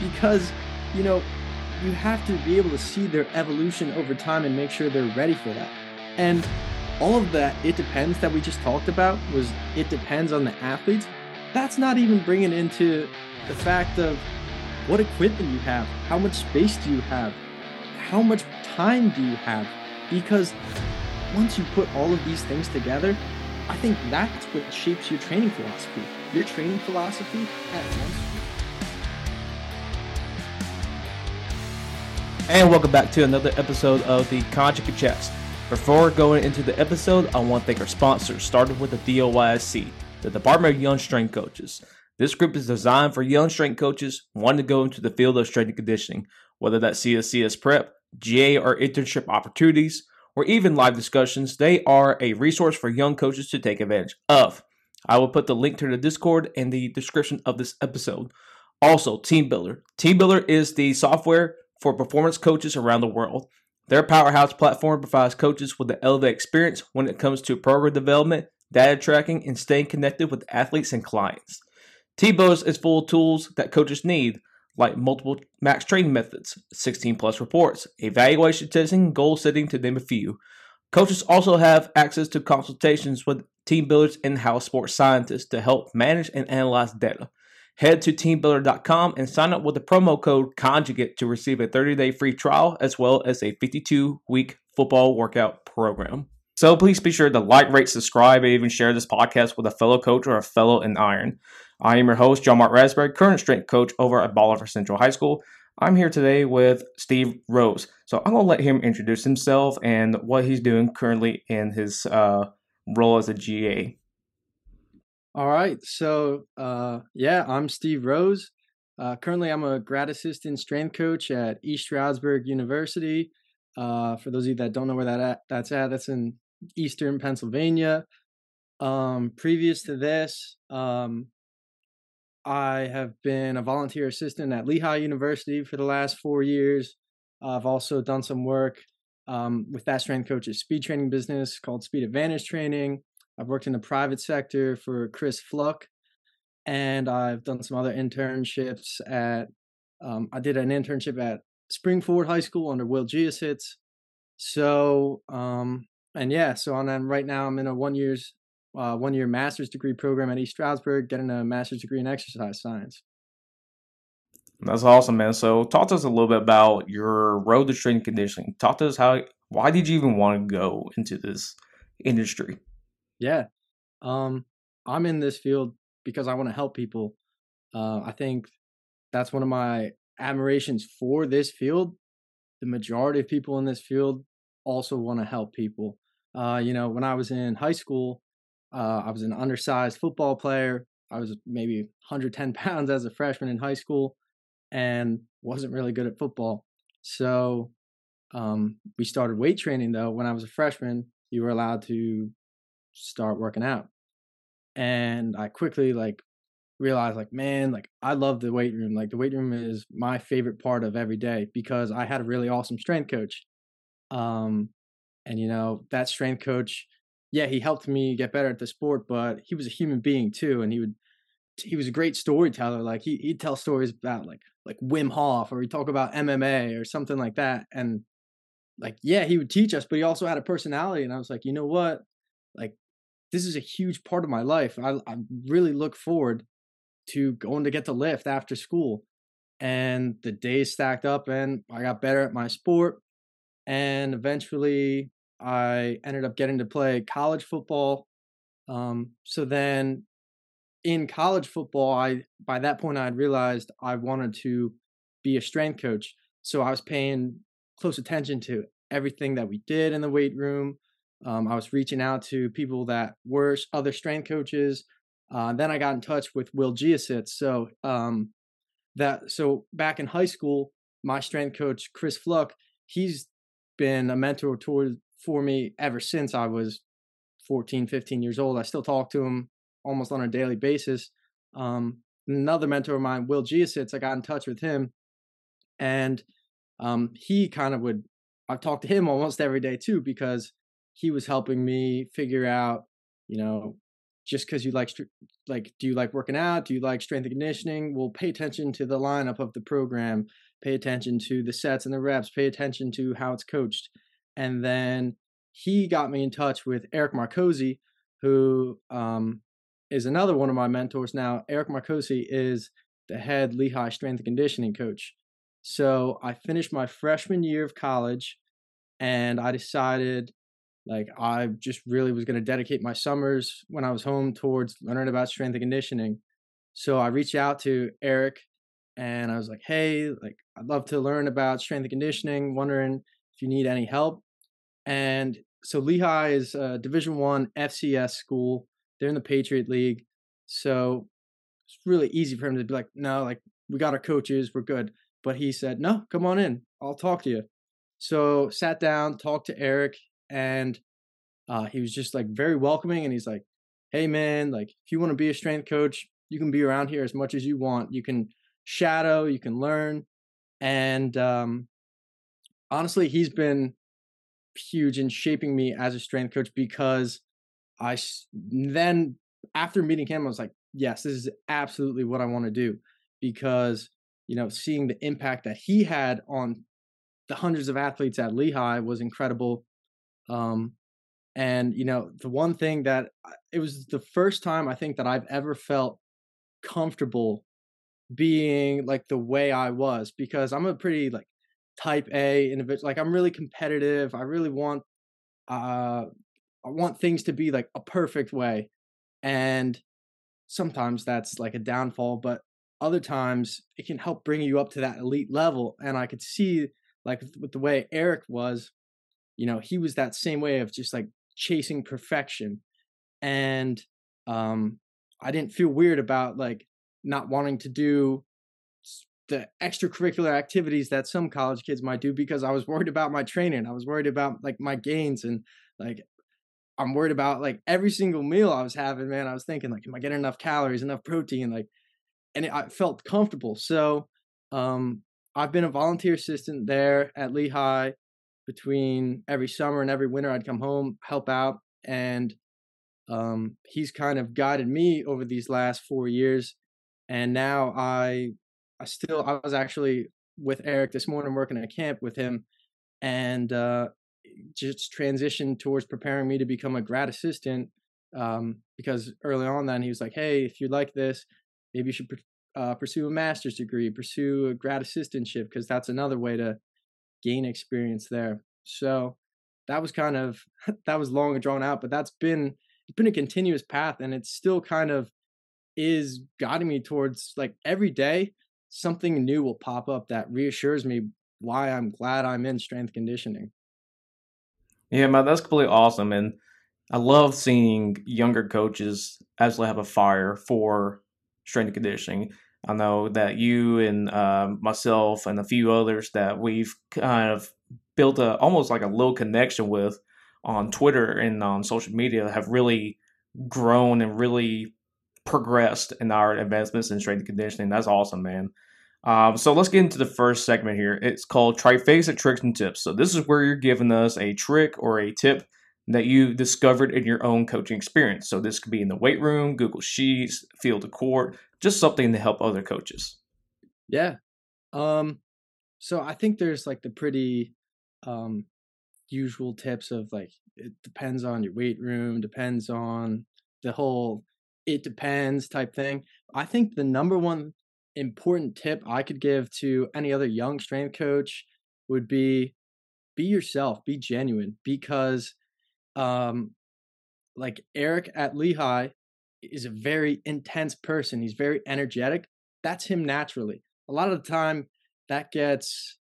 because, you know, you have to be able to see their evolution over time and make sure they're ready for that. And all of that, it depends that we just talked about was it depends on the athletes. That's not even bringing into the fact of what equipment you have, how much space do you have, how much time do you have? Because once you put all of these things together, I think that's what shapes your training philosophy. Your training philosophy at once. And welcome back to another episode of the Conjugate Chats. Before going into the episode, I want to thank our sponsors, starting with the DOYSC, the Department of Young Strength Coaches. This group is designed for young strength coaches wanting to go into the field of strength and conditioning, whether that's CSCS prep, GA or internship opportunities, or even live discussions. They are a resource for young coaches to take advantage of. I will put the link to the Discord in the description of this episode. Also, TeamBuildr. Team Builder is the software for performance coaches around the world. Their powerhouse platform provides coaches with the elevated experience when it comes to program development, data tracking, and staying connected with athletes and clients. TeamBuildr is full of tools that coaches need, like multiple max training methods, 16 plus reports, evaluation testing, goal setting, to name a few. Coaches also have access to consultations with TeamBuildr's in house sports scientists to help manage and analyze data. Head to teambuildr.com and sign up with the promo code CONJUGATE to receive a 30 day free trial as well as a 52 week football workout program. So please be sure to like, rate, subscribe, and even share this podcast with a fellow coach or a fellow in iron. I am your host, John Mark Raspberry, current strength coach over at Bolivar Central High School. I'm here today with Steve Rose. So I'm going to let him introduce himself and what he's doing currently in his uh, role as a GA. All right. So, uh, yeah, I'm Steve Rose. Uh, currently, I'm a grad assistant strength coach at East Stroudsburg University. Uh, for those of you that don't know where that at, that's at, that's in Eastern Pennsylvania. Um, previous to this, um, I have been a volunteer assistant at Lehigh University for the last four years. I've also done some work um, with that strength coach's speed training business called Speed Advantage Training. I've worked in the private sector for Chris Fluck, and I've done some other internships at. Um, I did an internship at Springford High School under Will Giasitz. So, um, and yeah, so on. And right now, I'm in a one year's uh, one year master's degree program at East Stroudsburg, getting a master's degree in exercise science. That's awesome, man. So, talk to us a little bit about your road to strength conditioning. Talk to us how, why did you even want to go into this industry? Yeah. Um, I'm in this field because I want to help people. Uh, I think that's one of my admirations for this field. The majority of people in this field also want to help people. Uh, you know, when I was in high school, uh, I was an undersized football player. I was maybe 110 pounds as a freshman in high school and wasn't really good at football. So um, we started weight training though. When I was a freshman, you were allowed to start working out. And I quickly like realized like, man, like I love the weight room. Like the weight room is my favorite part of every day because I had a really awesome strength coach. Um and you know, that strength coach, yeah, he helped me get better at the sport, but he was a human being too and he would he was a great storyteller. Like he he'd tell stories about like like Wim Hof or he'd talk about MMA or something like that. And like, yeah, he would teach us, but he also had a personality. And I was like, you know what? Like this is a huge part of my life. I, I really look forward to going to get to lift after school. And the days stacked up, and I got better at my sport. And eventually, I ended up getting to play college football. Um, so then, in college football, I by that point I had realized I wanted to be a strength coach. So I was paying close attention to everything that we did in the weight room, um, I was reaching out to people that were other strength coaches. Uh, then I got in touch with Will Giasitz. So um, that so back in high school, my strength coach Chris Fluck, he's been a mentor toward for me ever since I was 14, 15 years old. I still talk to him almost on a daily basis. Um, another mentor of mine, Will Giasitz, I got in touch with him, and um, he kind of would. I've talked to him almost every day too because he was helping me figure out, you know, just because you like like do you like working out? Do you like strength and conditioning? Well pay attention to the lineup of the program pay attention to the sets and the reps pay attention to how it's coached. And then he got me in touch with eric marcosi who um, is another one of my mentors now. Eric marcosi is the head lehigh strength and conditioning coach. So i finished my freshman year of college and i decided like I just really was going to dedicate my summers when I was home towards learning about strength and conditioning. So I reached out to Eric and I was like, "Hey, like I'd love to learn about strength and conditioning. Wondering if you need any help." And so Lehigh is a Division One FCS school. They're in the Patriot League, so it's really easy for him to be like, "No, like we got our coaches, we're good." But he said, "No, come on in. I'll talk to you." So sat down, talked to Eric and uh, he was just like very welcoming and he's like hey man like if you want to be a strength coach you can be around here as much as you want. You can shadow you can learn and um, honestly he's been huge in shaping me as a strength coach because i then after meeting him i was like yes this is absolutely what i want to do because you know seeing the impact that he had on the hundreds of athletes at lehigh was incredible um, and you know, the one thing that it was the first time I think that I've ever felt comfortable being like the way I was because I'm a pretty like type A individual. Like I'm really competitive. I really want uh I want things to be like a perfect way. And sometimes that's like a downfall, but other times it can help bring you up to that elite level. And I could see like with the way Eric was, you know, he was that same way of just like chasing perfection. And um I didn't feel weird about like not wanting to do the extracurricular activities that some college kids might do because I was worried about my training. I was worried about like my gains and like I'm worried about like every single meal I was having, man. I was thinking like, am I getting enough calories, enough protein? Like, and it, I felt comfortable. So, um, I've been a volunteer assistant there at Lehigh between every summer and every winter I'd come home, help out, and um, he's kind of guided me over these last four years. And now I, I still, I was actually with Eric this morning working at a camp with him, and uh, just transitioned towards preparing me to become a grad assistant. Um, because early on, then he was like, "Hey, if you like this, maybe you should uh, pursue a master's degree, pursue a grad assistantship, because that's another way to gain experience there. So that was kind of that was long and drawn out, but that's been it's been a continuous path and it's still kind of is guiding me towards like every day something new will pop up that reassures me why I'm glad I'm in strength conditioning. Yeah, man, that's completely awesome. And I love seeing younger coaches actually have a fire for strength conditioning. I know that you and uh, myself and a few others that we've kind of built a almost like a little connection with on Twitter and on social media have really grown and really progressed in our advancements in strength and conditioning. That's awesome, man. Um, so let's get into the first segment here. It's called Trifecta Tricks and Tips. So this is where you're giving us a trick or a tip that you discovered in your own coaching experience. So this could be in the weight room, Google Sheets, field of court, just something to help other coaches. Yeah. Um so I think there's like the pretty um usual tips of like it depends on your weight room, depends on the whole it depends type thing. I think the number one important tip I could give to any other young strength coach would be be yourself, be genuine because um like Eric at Lehigh is a very intense person. He's very energetic. That's him naturally. A lot of the time that gets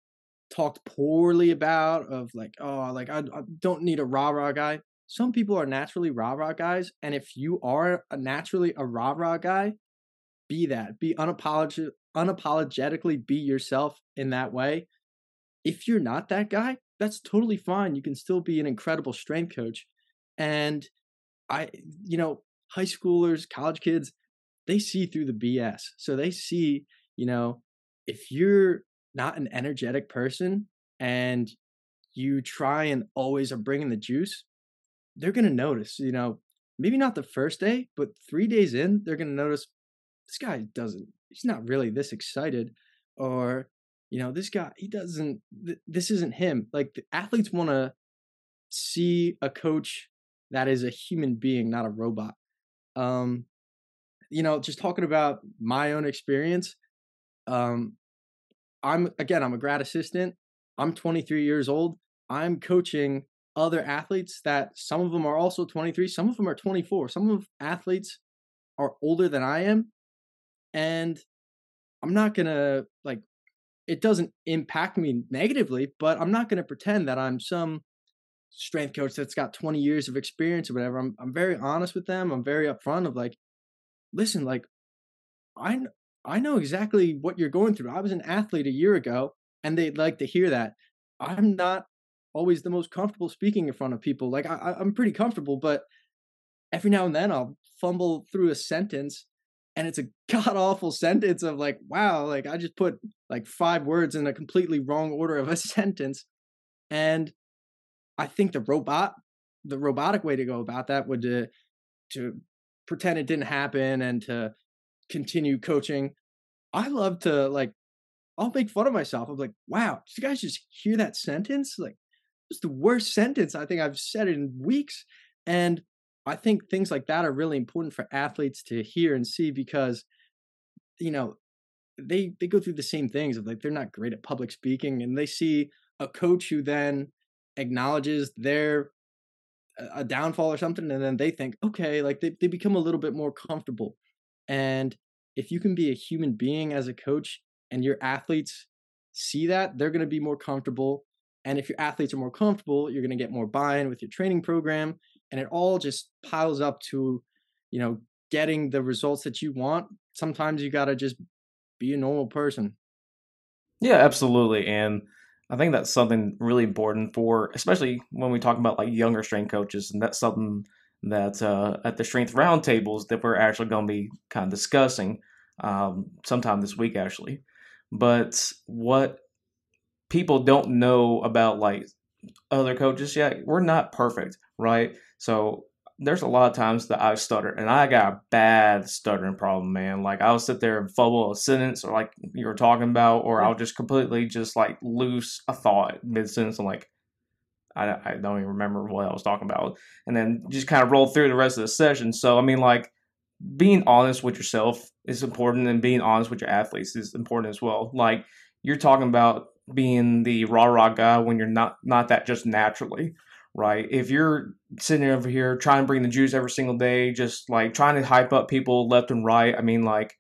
talked poorly about of like, oh, like I, I don't need a rah-rah guy. Some people are naturally rah-rah guys. And if you are a naturally a rah-rah guy, be that. Be unapolog- unapologetically be yourself in that way. If you're not that guy, that's totally fine. You can still be an incredible strength coach. And I, you know, high schoolers, college kids, they see through the BS. So they see, you know, if you're not an energetic person and you try and always are bringing the juice, they're going to notice, you know, maybe not the first day, but three days in, they're going to notice this guy doesn't, he's not really this excited. Or, you know, this guy, he doesn't, th- this isn't him. Like athletes want to see a coach that is a human being, not a robot. Um, you know, just talking about my own experience, um, I'm again, I'm a grad assistant. I'm 23 years old. I'm coaching other athletes that some of them are also 23, some of them are 24. Some of athletes are older than I am. And I'm not going to like it doesn't impact me negatively, but I'm not going to pretend that I'm some strength coach that's got 20 years of experience or whatever. I'm I'm very honest with them. I'm very upfront of like listen, like I I know exactly what you're going through. I was an athlete a year ago and they'd like to hear that. I'm not always the most comfortable speaking in front of people. Like I, I'm pretty comfortable, but every now and then I'll fumble through a sentence and it's a god awful sentence of like, wow, like I just put like five words in a completely wrong order of a sentence. And I think the robot, the robotic way to go about that would to, uh, to pretend it didn't happen and to continue coaching. I love to like I'll make fun of myself. I'm like, wow, did you guys just hear that sentence? Like, it's the worst sentence I think I've said in weeks. And I think things like that are really important for athletes to hear and see because, you know, they they go through the same things of like they're not great at public speaking and they see a coach who then acknowledges their a downfall or something and then they think okay like they, they become a little bit more comfortable and if you can be a human being as a coach and your athletes see that, they're going to be more comfortable. And if your athletes are more comfortable, you're going to get more buy-in with your training program, and it all just piles up to, you know, getting the results that you want. Sometimes you got to just be a normal person. Yeah, absolutely. And I think that's something really important for, especially when we talk about like younger strength coaches, and that's something that uh, at the strength roundtables that we're actually going to be kind of discussing um, sometime this week, actually. But what people don't know about like other coaches yet, we're not perfect, right? So there's a lot of times that I stutter, and I got a bad stuttering problem, man. Like I'll sit there and fumble a sentence, or like you were talking about, or I'll just completely just like lose a thought mid sentence. I'm like, I, I don't even remember what I was talking about, and then just kind of roll through the rest of the session. So I mean, like being honest with yourself is important and being honest with your athletes is important as well. Like you're talking about being the rah rah guy when you're not not that just naturally, right? If you're sitting over here trying to bring the Jews every single day, just like trying to hype up people left and right, I mean like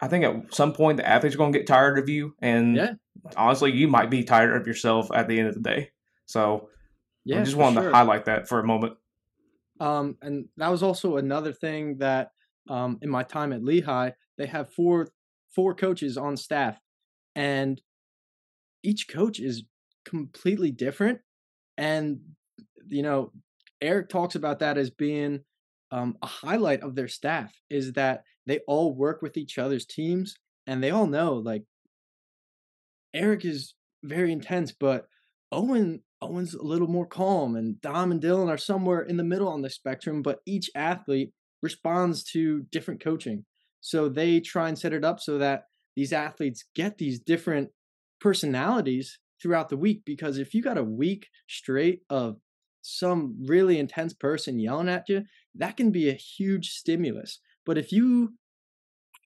I think at some point the athletes are going to get tired of you and yeah. honestly you might be tired of yourself at the end of the day. So yeah, I just wanted sure. to highlight that for a moment. Um, and that was also another thing that um, in my time at Lehigh, they have four four coaches on staff, and each coach is completely different. And you know, Eric talks about that as being um, a highlight of their staff is that they all work with each other's teams, and they all know like Eric is very intense, but Owen Owen's a little more calm, and Dom and Dylan are somewhere in the middle on the spectrum, but each athlete responds to different coaching. So they try and set it up so that these athletes get these different personalities throughout the week. Because if you got a week straight of some really intense person yelling at you, that can be a huge stimulus. But if you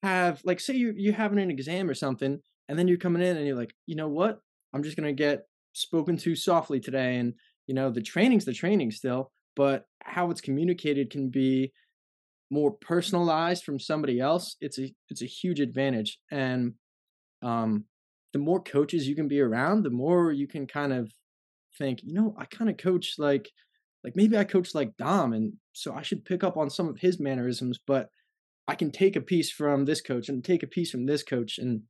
have, like, say you're, you're having an exam or something, and then you're coming in and you're like, you know what? I'm just going to get spoken to softly today and you know the training's the training still but how it's communicated can be more personalized from somebody else it's a it's a huge advantage and um the more coaches you can be around the more you can kind of think you know i kind of coach like like maybe i coach like dom and so i should pick up on some of his mannerisms but i can take a piece from this coach and take a piece from this coach and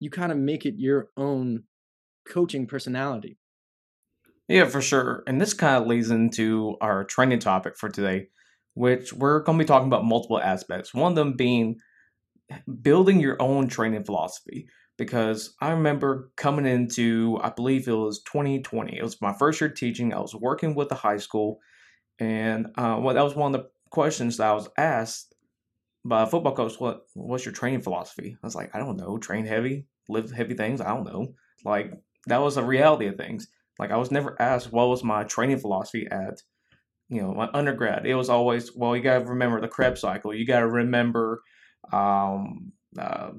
you kind of make it your own coaching personality. Yeah, for sure. And this kind of leads into our training topic for today, which we're going to be talking about multiple aspects. One of them being building your own training philosophy. Because I remember coming into, I believe it was 2020. It was my first year teaching. I was working with the high school, And uh, well, that was one of the questions that I was asked by a football coach. What what's your training philosophy? I was like, I don't know. Train heavy, lift heavy things. I don't know. Like that was a reality of things. Like I was never asked what was my training philosophy at you know my undergrad. It was always well, you got to remember the Krebs cycle. You got to remember um, uh,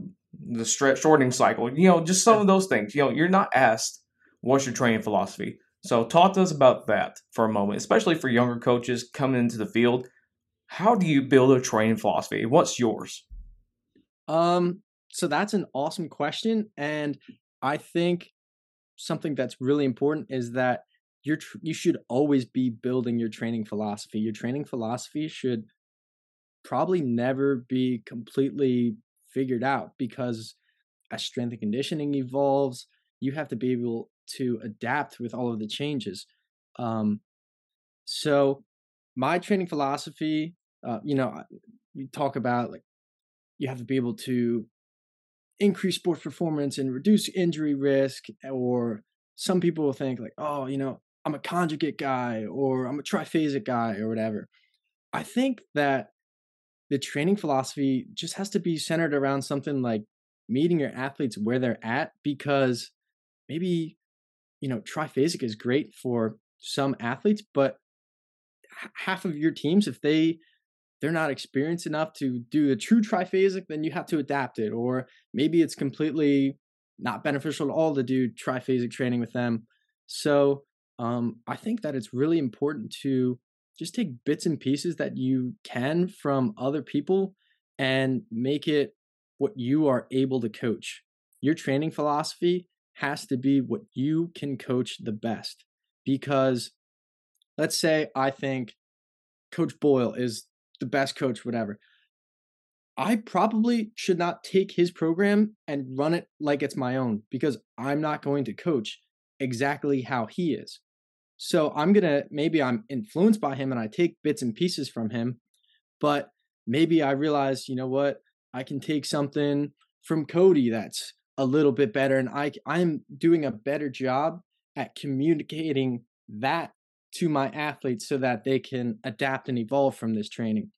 the stretch shortening cycle. You know, just some of those things. You know, you're not asked what's your training philosophy. So talk to us about that for a moment, especially for younger coaches coming into the field. How do you build a training philosophy? What's yours? Um, so that's an awesome question, and I think something that's really important is that you're tr- you should always be building your training philosophy. Your training philosophy should probably never be completely figured out because as strength and conditioning evolves, you have to be able to adapt with all of the changes. Um, so my training philosophy, uh, you know, we talk about like you have to be able to increase sports performance and reduce injury risk, or some people will think like, oh, you know, I'm a conjugate guy or I'm a triphasic guy or whatever. I think that the training philosophy just has to be centered around something like meeting your athletes where they're at because maybe you know triphasic is great for some athletes but half of your teams if they they're not experienced enough to do the true triphasic then you have to adapt it or maybe it's completely not beneficial at all to do triphasic training with them. So um, i think that it's really important to just take bits and pieces that you can from other people and make it what you are able to coach. Your training philosophy has to be what you can coach the best. Because let's say I think Coach Boyle is the best coach, whatever. I probably should not take his program and run it like it's my own because I'm not going to coach exactly how he is. So I'm going to, maybe I'm influenced by him and I take bits and pieces from him, but maybe I realize, you know what, I can take something from Cody that's a little bit better and I I'm doing a better job at communicating that to my athletes so that they can adapt and evolve from this training.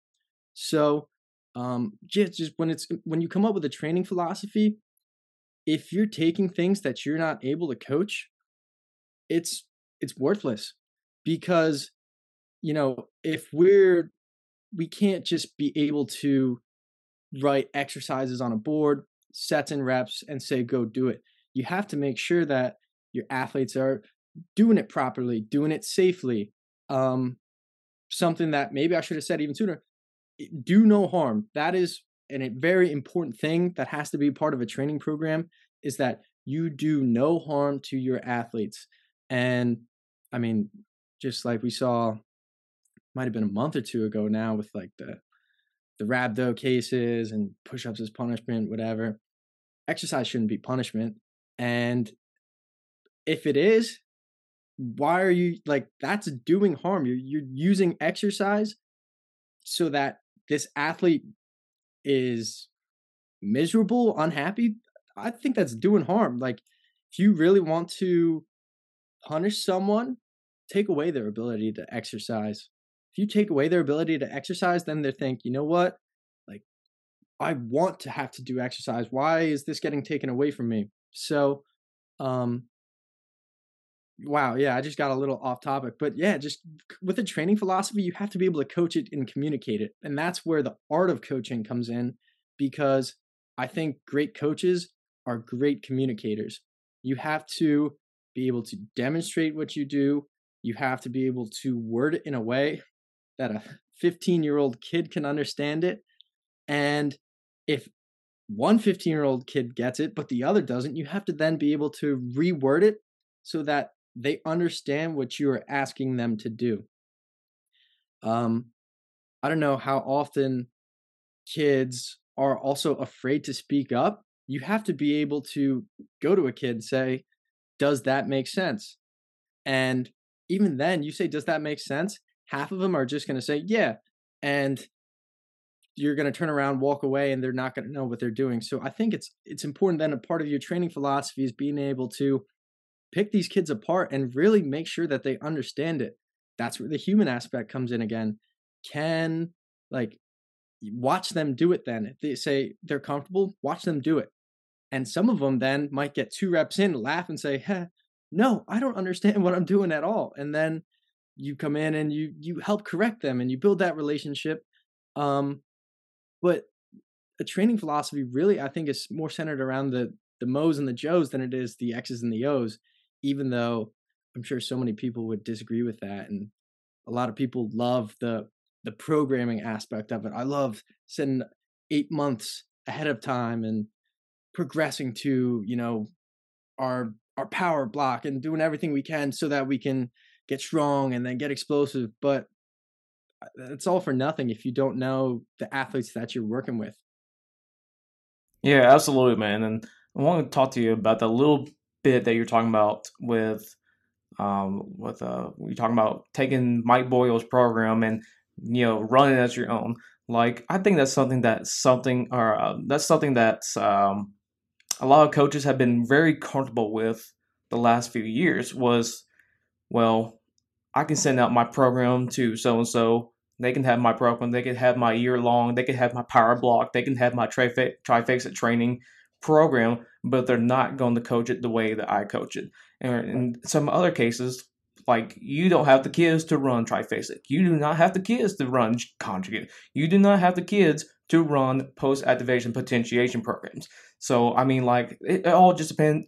So um just just when it's when you come up with a training philosophy, if you're taking things that you're not able to coach, it's it's worthless because you know if we're we can't just be able to write exercises on a board sets and reps and say go do it. You have to make sure that your athletes are doing it properly doing it safely um something that maybe i should have said even sooner do no harm. That is a very important thing that has to be part of a training program is that you do no harm to your athletes. And I mean, just like we saw, might have been a month or two ago now with like the the rhabdo cases and push-ups as punishment, whatever. Exercise shouldn't be punishment, and if it is, why are you like that's doing harm? You're you're using exercise so that this athlete is miserable, unhappy. I think that's doing harm. Like, if you really want to punish someone, take away their ability to exercise. If you take away their ability to exercise, then they think, you know what? Like, I want to have to do exercise. Why is this getting taken away from me? So, um, wow, yeah, I just got a little off topic, but yeah, just with a training philosophy, you have to be able to coach it and communicate it. And that's where the art of coaching comes in because I think great coaches are great communicators. You have to be able to demonstrate what you do. You have to be able to word it in a way that a 15 year old kid can understand it. And if one 15 year old kid gets it, but the other doesn't, you have to then be able to reword it so that they understand what you are asking them to do. Um, I don't know how often kids are also afraid to speak up. You have to be able to go to a kid and say, does that make sense? And even then, you say, does that make sense? Half of them are just going to say, yeah. And you're going to turn around, walk away, and they're not going to know what they're doing. So I think it's it's important then a part of your training philosophy is being able to pick these kids apart and really make sure that they understand it. that's where the human aspect comes in again. Can like watch them do it then. If they say they're comfortable, watch them do it. And some of them then might get two reps in, laugh and say, "Hey, no, I don't understand what I'm doing at all." And then you come in and you you help correct them and you build that relationship. Um, but a training philosophy really, I think, is more centered around the the Mo's and the Joes than it is the X's and the O's. Even though I'm sure so many people would disagree with that, and a lot of people love the the programming aspect of it. I love setting eight months ahead of time and progressing to you know our our power block and doing everything we can so that we can get strong and then get explosive but uh, it's all for nothing if you don't know the athletes that you're working with. Yeah absolutely man and i want to talk to you about the little bit that you're talking about with um with uh you're talking about taking mike boyle's program and you know running as your own like i think that's something that something or uh, that's something that's um a lot of coaches have been very comfortable with the last few years was, well, I can send out my program to so and so. They can have my program. They can have my year long. They can have my power block. They can have my trifecta training program, but they're not going to coach it the way that I coach it. And in some other cases, like you don't have the kids to run triphasic. You do not have the kids to run conjugate. You do not have the kids to run post activation potentiation programs. So I mean, like it, it all just depends.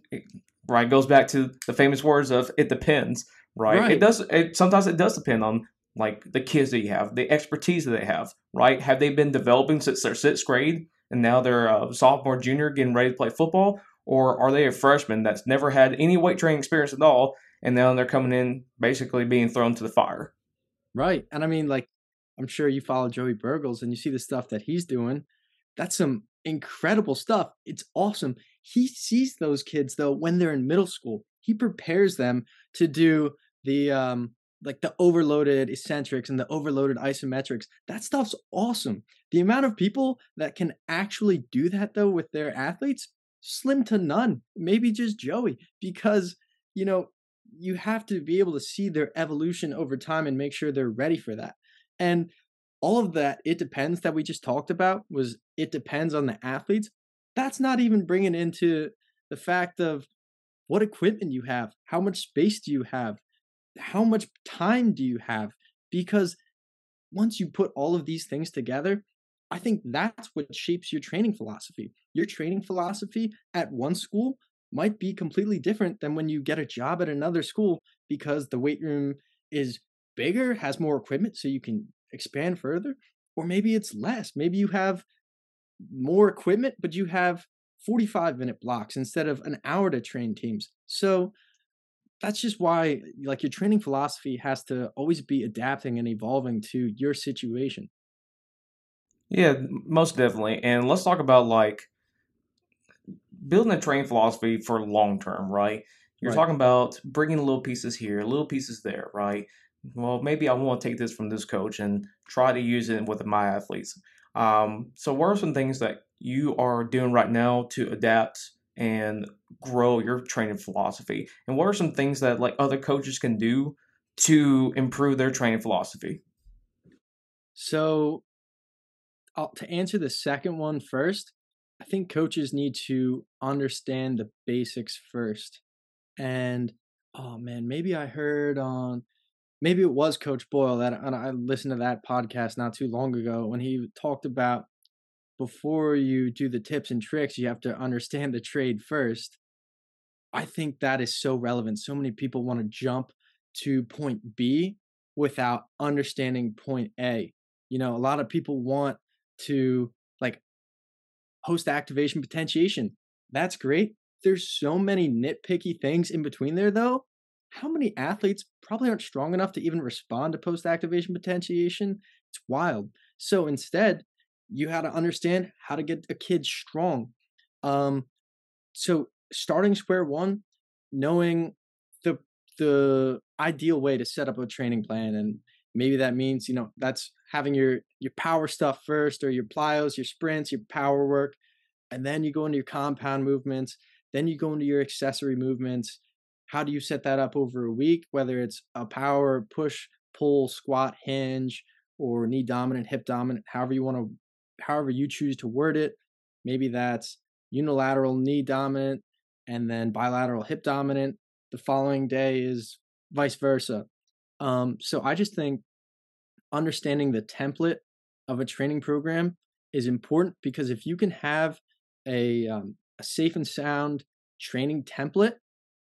Right, goes back to the famous words of "it depends." Right, right. it does. It sometimes it does depend on like the kids that you have, the expertise that they have. Right, have they been developing since their sixth grade, and now they're a sophomore, junior, getting ready to play football, or are they a freshman that's never had any weight training experience at all, and now they're coming in basically being thrown to the fire? Right, and I mean, like I'm sure you follow Joey Burgles and you see the stuff that he's doing. That's some incredible stuff. It's awesome. He sees those kids though when they're in middle school. He prepares them to do the um like the overloaded eccentrics and the overloaded isometrics. That stuff's awesome. The amount of people that can actually do that though with their athletes, slim to none. Maybe just Joey because you know, you have to be able to see their evolution over time and make sure they're ready for that. And all of that, it depends that we just talked about was it depends on the athletes. That's not even bringing into the fact of what equipment you have, how much space do you have, how much time do you have? Because once you put all of these things together, I think that's what shapes your training philosophy. Your training philosophy at one school might be completely different than when you get a job at another school because the weight room is bigger, has more equipment so you can expand further, or maybe it's less. Maybe you have more equipment, but you have 45 minute blocks instead of an hour to train teams. So that's just why like your training philosophy has to always be adapting and evolving to your situation. Yeah, most definitely. And let's talk about like building a training philosophy for long term, right? You're right. talking about bringing little pieces here, little pieces there, right? Well, maybe I want to take this from this coach and try to use it with my athletes. Um, so, what are some things that you are doing right now to adapt and grow your training philosophy? And what are some things that like other coaches can do to improve their training philosophy? So, to answer the second one first, I think coaches need to understand the basics first. And oh man, maybe I heard on maybe it was Coach Boyle that and I listened to that podcast not too long ago when he talked about before you do the tips and tricks, you have to understand the trade first. I think that is so relevant. So many people want to jump to point B without understanding point A. You know, a lot of people want to like post activation potentiation. That's great. There's so many nitpicky things in between there though how many athletes probably aren't strong enough to even respond to post activation potentiation? It's wild. So instead, you had to understand how to get a kid strong. Um, so starting square one, knowing the the ideal way to set up a training plan, and maybe that means you know that's having your your power stuff first, or your plyos, your sprints, your power work, and then you go into your compound movements. Then you go into your accessory movements how do you set that up over a week whether it's a power push pull, squat, hinge, or knee dominant, hip dominant, however you want to, however you choose to word it. Maybe that's unilateral knee dominant and then bilateral hip dominant. The following day is vice versa. Um, so I just think understanding the template of a training program is important because if you can have a, um, a safe and sound training template,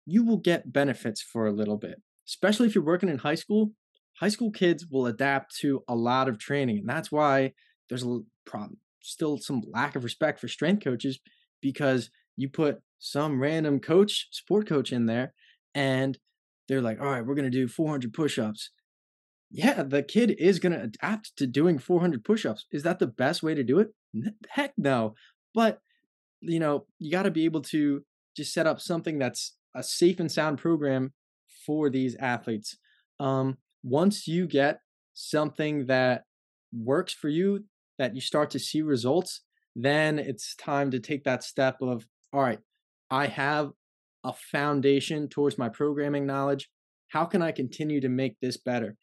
you will get benefits for a little bit, especially if you're working in high school. High school kids will adapt to a lot of training, and that's why there's a problem, still some lack of respect for strength coaches because you put some random coach, sport coach in there, and they're like, all right, we're going to do 400 push ups. Yeah, the kid is going to adapt to doing 400 push ups. Is that the best way to do it? Heck no. But, you know, you got to be able to just set up something that's a safe and sound program for these athletes. Um, once you get something that works for you, that you start to see results, then it's time to take that step of, all right, I have a foundation towards my programming knowledge. How can I continue to make this better?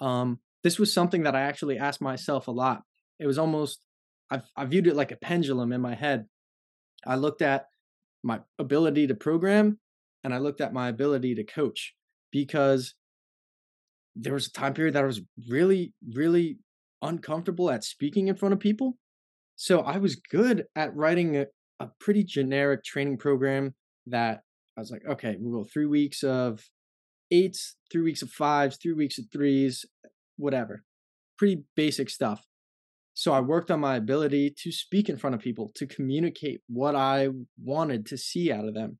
Um, this was something that I actually asked myself a lot. It was almost, I've, I viewed it like a pendulum in my head. I looked at my ability to program and I looked at my ability to coach because there was a time period that I was really, really uncomfortable at speaking in front of people. So I was good at writing a, a pretty generic training program that I was like, okay, we'll go three weeks of eights, three weeks of fives, three weeks of threes, whatever. Pretty basic stuff. So I worked on my ability to speak in front of people, to communicate what I wanted to see out of them.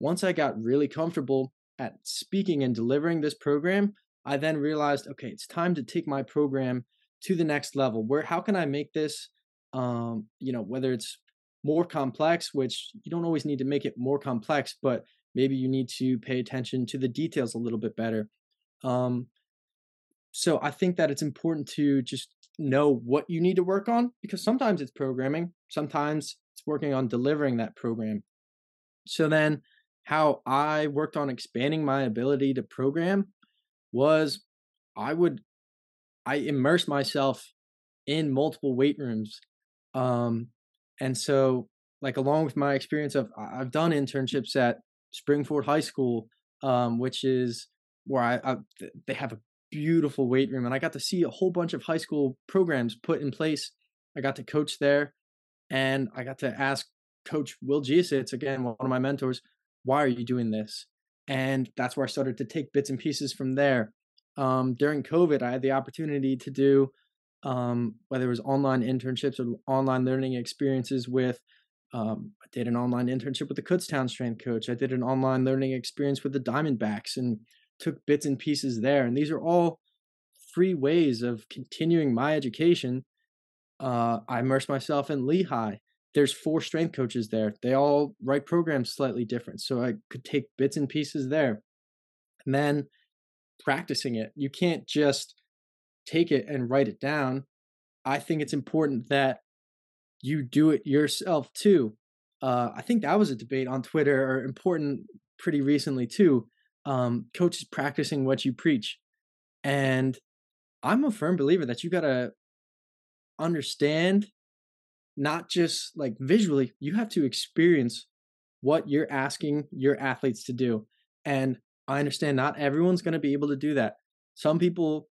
Once I got really comfortable at speaking and delivering this program, I then realized, okay, it's time to take my program to the next level. Where how can I make this um, you know, whether it's more complex, which you don't always need to make it more complex, but maybe you need to pay attention to the details a little bit better. Um, so I think that it's important to just know what you need to work on because sometimes it's programming, sometimes it's working on delivering that program. So then, how I worked on expanding my ability to program was I would I immerse myself in multiple weight rooms um, and so, like, along with my experience of, I've done internships at Springford High School, um, which is where I, I, they have a beautiful weight room, and I got to see a whole bunch of high school programs put in place. I got to coach there, and I got to ask Coach Will Giasitz, again, one of my mentors, why are you doing this? And that's where I started to take bits and pieces from there. Um, during COVID, I had the opportunity to do um, whether it was online internships or online learning experiences with um, I did an online internship with the Kutztown strength coach. I did an online learning experience with the Diamondbacks and took bits and pieces there. And these are all free ways of continuing my education. Uh, I immersed myself in Lehigh. There's four strength coaches there. They all write programs slightly different. So I could take bits and pieces there. And then practicing it. You can't just take it and write it down. I think it's important that you do it yourself too. Uh, I think that was a debate on Twitter or important pretty recently too. Um, coaches practicing what you preach. And I'm a firm believer that you got to understand not just like visually, you have to experience what you're asking your athletes to do. And I understand not everyone's going to be able to do that. Some people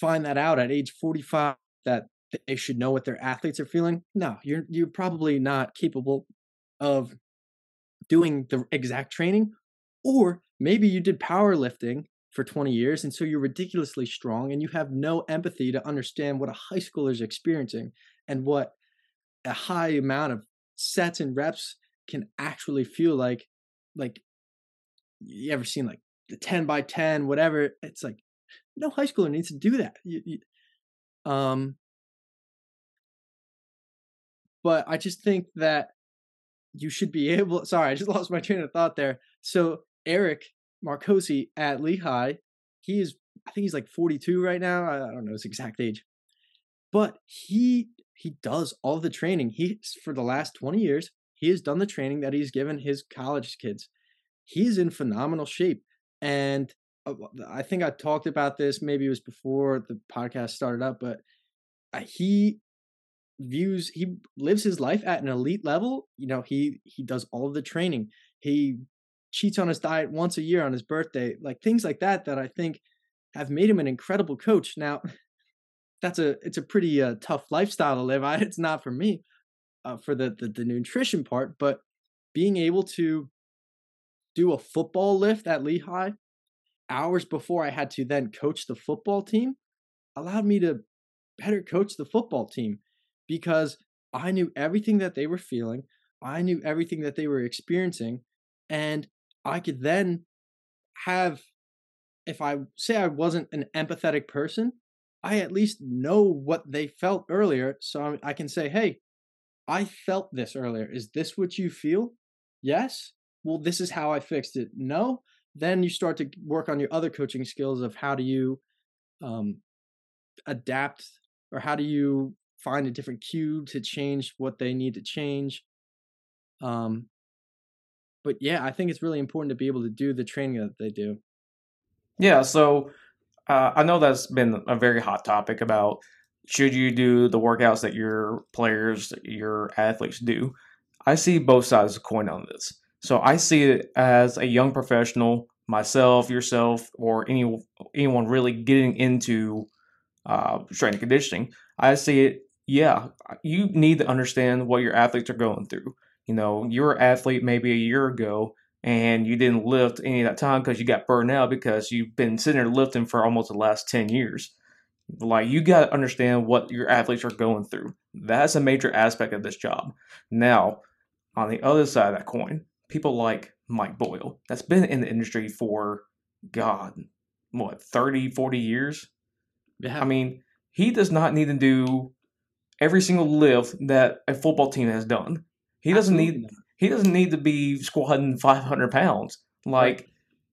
find that out at age 45 that they should know what their athletes are feeling no you're you're probably not capable of doing the exact training or maybe you did powerlifting for 20 years and so you're ridiculously strong and you have no empathy to understand what a high schooler is experiencing and what a high amount of sets and reps can actually feel like like you ever seen like the 10 by 10 whatever it's like no high schooler needs to do that. You, you, um, but I just think that you should be able. Sorry, I just lost my train of thought there. So Eric Marcosi at Lehigh, he is. I think he's like 42 right now. I don't know his exact age, but he he does all the training. He for the last 20 years he has done the training that he's given his college kids. He's in phenomenal shape, and uh, I think I talked about this. Maybe it was before the podcast started up, but uh, he views he lives his life at an elite level. You know, he he does all of the training. He cheats on his diet once a year on his birthday, like things like that. That I think have made him an incredible coach. Now, that's a it's a pretty uh, tough lifestyle to live. I, it's not for me, uh, for the, the the nutrition part, but being able to do a football lift at Lehigh hours before I had to then coach the football team allowed me to better coach the football team because I knew everything that they were feeling. I knew everything that they were experiencing. And I could then have, if I say I wasn't an empathetic person, I at least know what they felt earlier. So I can say, hey, I felt this earlier. Is this what you feel? Yes. Well, this is how I fixed it. No. Then you start to work on your other coaching skills of how do you um, adapt or how do you find a different cue to change what they need to change. Um, but yeah, I think it's really important to be able to do the training that they do. Yeah, so uh, I know that's been a very hot topic about should you do the workouts that your players, your athletes do. I see both sides of the coin on this. So I see it as a young professional, myself, yourself, or any anyone really getting into uh, strength and conditioning. I see it. Yeah, you need to understand what your athletes are going through. You know, you're an athlete maybe a year ago and you didn't lift any of that time because you got burned out because you've been sitting there lifting for almost the last 10 years. Like, you got to understand what your athletes are going through. That's a major aspect of this job. Now, on the other side of that coin, people like Mike Boyle, that's been in the industry for, God, what, 30, 40 years? Yeah. I mean, he does not need to do every single lift that a football team has done. He doesn't Absolutely. need he doesn't need to be squatting 500 pounds. Like, right.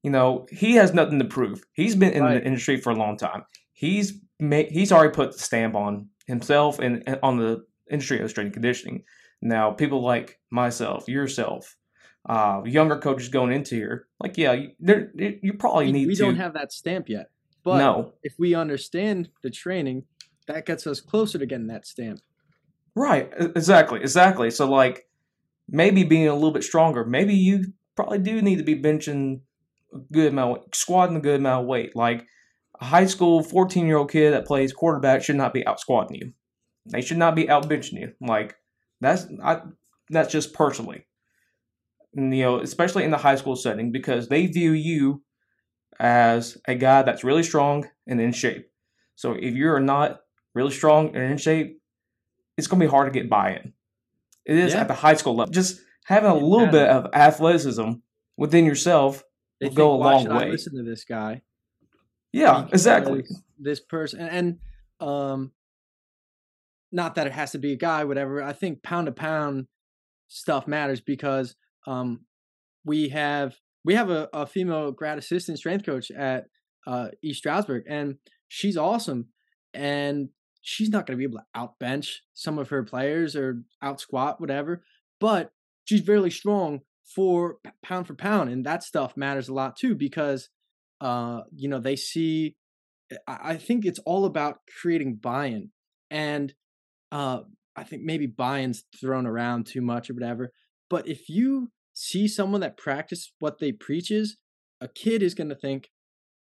you know, he has nothing to prove. He's been in right. the industry for a long time. He's made, he's already put the stamp on himself and, and on the industry of strength and conditioning. Now, people like myself, yourself, uh, younger coaches going into here, like, yeah, you probably we, need we to. We don't have that stamp yet. But no. if we understand the training, that gets us closer to getting that stamp. Right. Exactly. Exactly. So, like, maybe being a little bit stronger. Maybe you probably do need to be benching a good amount, squatting a good amount of weight. Like a high school 14 year old kid that plays quarterback should not be out squatting you. They should not be out benching you. Like that's I that's just personally. You know, especially in the high school setting because they view you as a guy that's really strong and in shape. So if you're not really strong and in shape, it's going to be hard to get buy-in. It is yeah. at the high school level. Just having a little bit of athleticism within yourself they will think, go a long way. I listen to this guy. Yeah, exactly. This person and um not that it has to be a guy whatever. I think pound to pound stuff matters because um we have we have a, a female grad assistant strength coach at uh East Stroudsburg and she's awesome and she's not going to be able to outbench some of her players or out squat, whatever. But she's very strong for pound for pound, and that stuff matters a lot too because, uh, you know, they see. I think it's all about creating buy-in, and uh, I think maybe buy-in's thrown around too much or whatever. But if you see someone that practice what they preaches, a kid is going to think,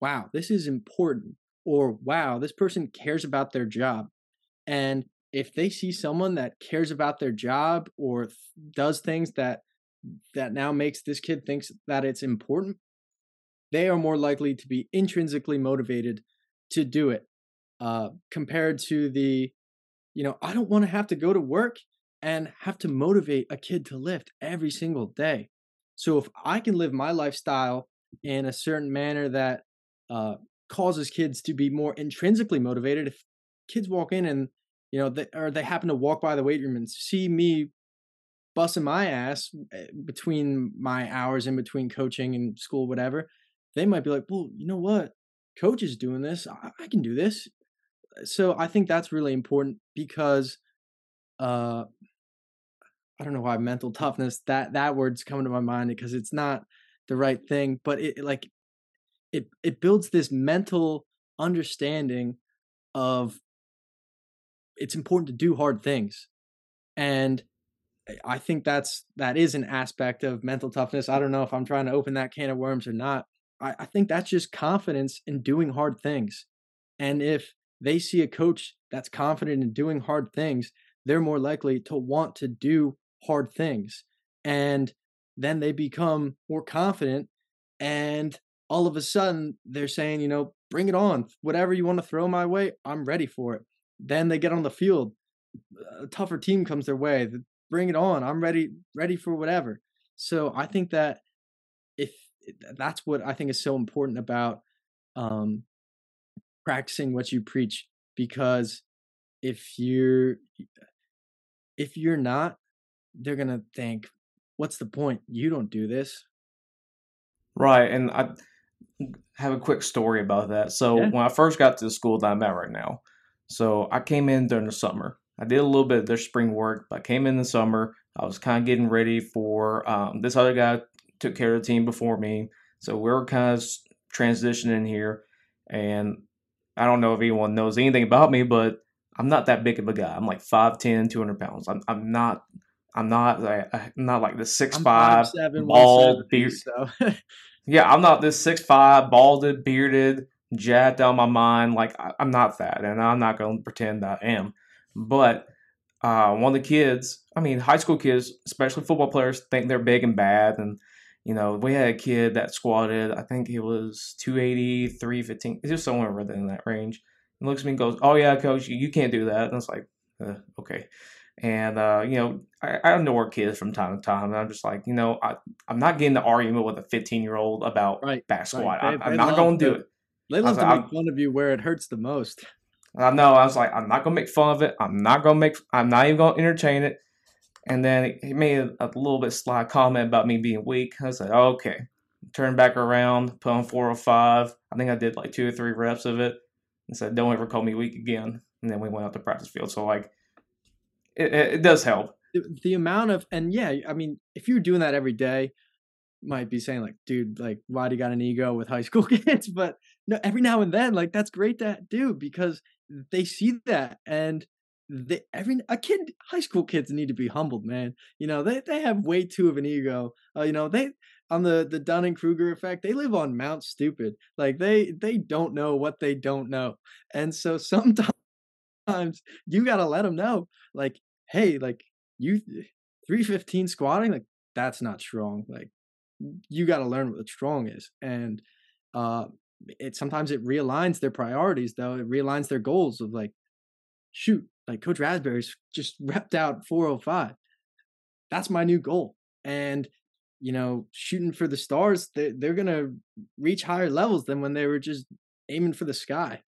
"Wow, this is important." Or wow, this person cares about their job. And if they see someone that cares about their job or th- does things that that now makes this kid thinks that it's important, they are more likely to be intrinsically motivated to do it. Uh, compared to the, you know, I don't want to have to go to work and have to motivate a kid to lift every single day. So if I can live my lifestyle in a certain manner that uh, causes kids to be more intrinsically motivated. If kids walk in and you know, they, or they happen to walk by the weight room and see me busting my ass eh, between my hours in between coaching and school, whatever, they might be like, well, you know what? Coach is doing this. I, I can do this. So I think that's really important because, uh, I don't know why mental toughness that that word's coming to my mind because it's not the right thing, but it like it it builds this mental understanding of it's important to do hard things. And i think that's that is an aspect of mental toughness. I don't know if i'm trying to open that can of worms or not. I, I think that's just confidence in doing hard things. And if they see a coach that's confident in doing hard things they're more likely to want to do hard things. And then they become more confident and all of a sudden they're saying, you know, bring it on. Whatever you want to throw my way, I'm ready for it. Then they get on the field. A tougher team comes their way. Bring it on. I'm ready ready for whatever. So I think that if that's what I think is so important about um, practicing what you preach because if you're if you're not they're going to think what's the point? You don't do this. Right. And I have a quick story about that. So yeah. when I first got to the school that I'm at right now, so I came in during the summer. I did a little bit of their spring work, but I came in the summer. I was kind of getting ready for um, this other guy took care of the team before me. So we are kind of transitioning here. And I don't know if anyone knows anything about me, but I'm not that big of a guy. I'm like 5'10, 200 pounds. I'm, I'm not I'm not like I'm not like the six I'm five, five seven, bald beard. So. yeah, I'm not this six five, balded, bearded, jacked out my mind. Like I, am not that, and I'm not going to pretend I am. But uh, one of the kids, I mean, high school kids, especially football players, think they're big and bad. And you know, we had a kid that squatted. I think he was 280, 315, just somewhere within that range. And looks at me and goes, "Oh yeah, coach, you, you can't do that." And it's like, uh, okay. And uh, you know, I, I know kids from time to time, and I'm just like, you know, I, I'm not getting the argument with a 15 year old about right, back squat. Right. They, I, am not going to do it. They love to like, make fun of you where it hurts the most. I know. I was like, I'm not going to make fun of it. I'm not going to make. I'm not even going to entertain it. And then he made a, a little bit sly comment about me being weak. I said, oh, okay. Turn back around, put on 405. I think I did like two or three reps of it, and said, don't ever call me weak again. And then we went out to practice field. So like it, it does help. The, the amount of and yeah, I mean, if you're doing that every day, might be saying like, dude, like, why do you got an ego with high school kids? But no, every now and then, like, that's great to do because they see that and they every a kid high school kids need to be humbled man you know they they have way too of an ego uh, you know they on the the dunning kruger effect they live on mount stupid like they they don't know what they don't know and so sometimes you got to let them know like hey, like you 315 squatting, like that's not strong. Like you got to learn what strong is. And uh it sometimes it realigns their priorities though. It realigns their goals of like, shoot, like Coach Raspberry's just repped out 405. That's my new goal. And you know, shooting for the stars, they they're gonna reach higher levels than when they were just aiming for the sky.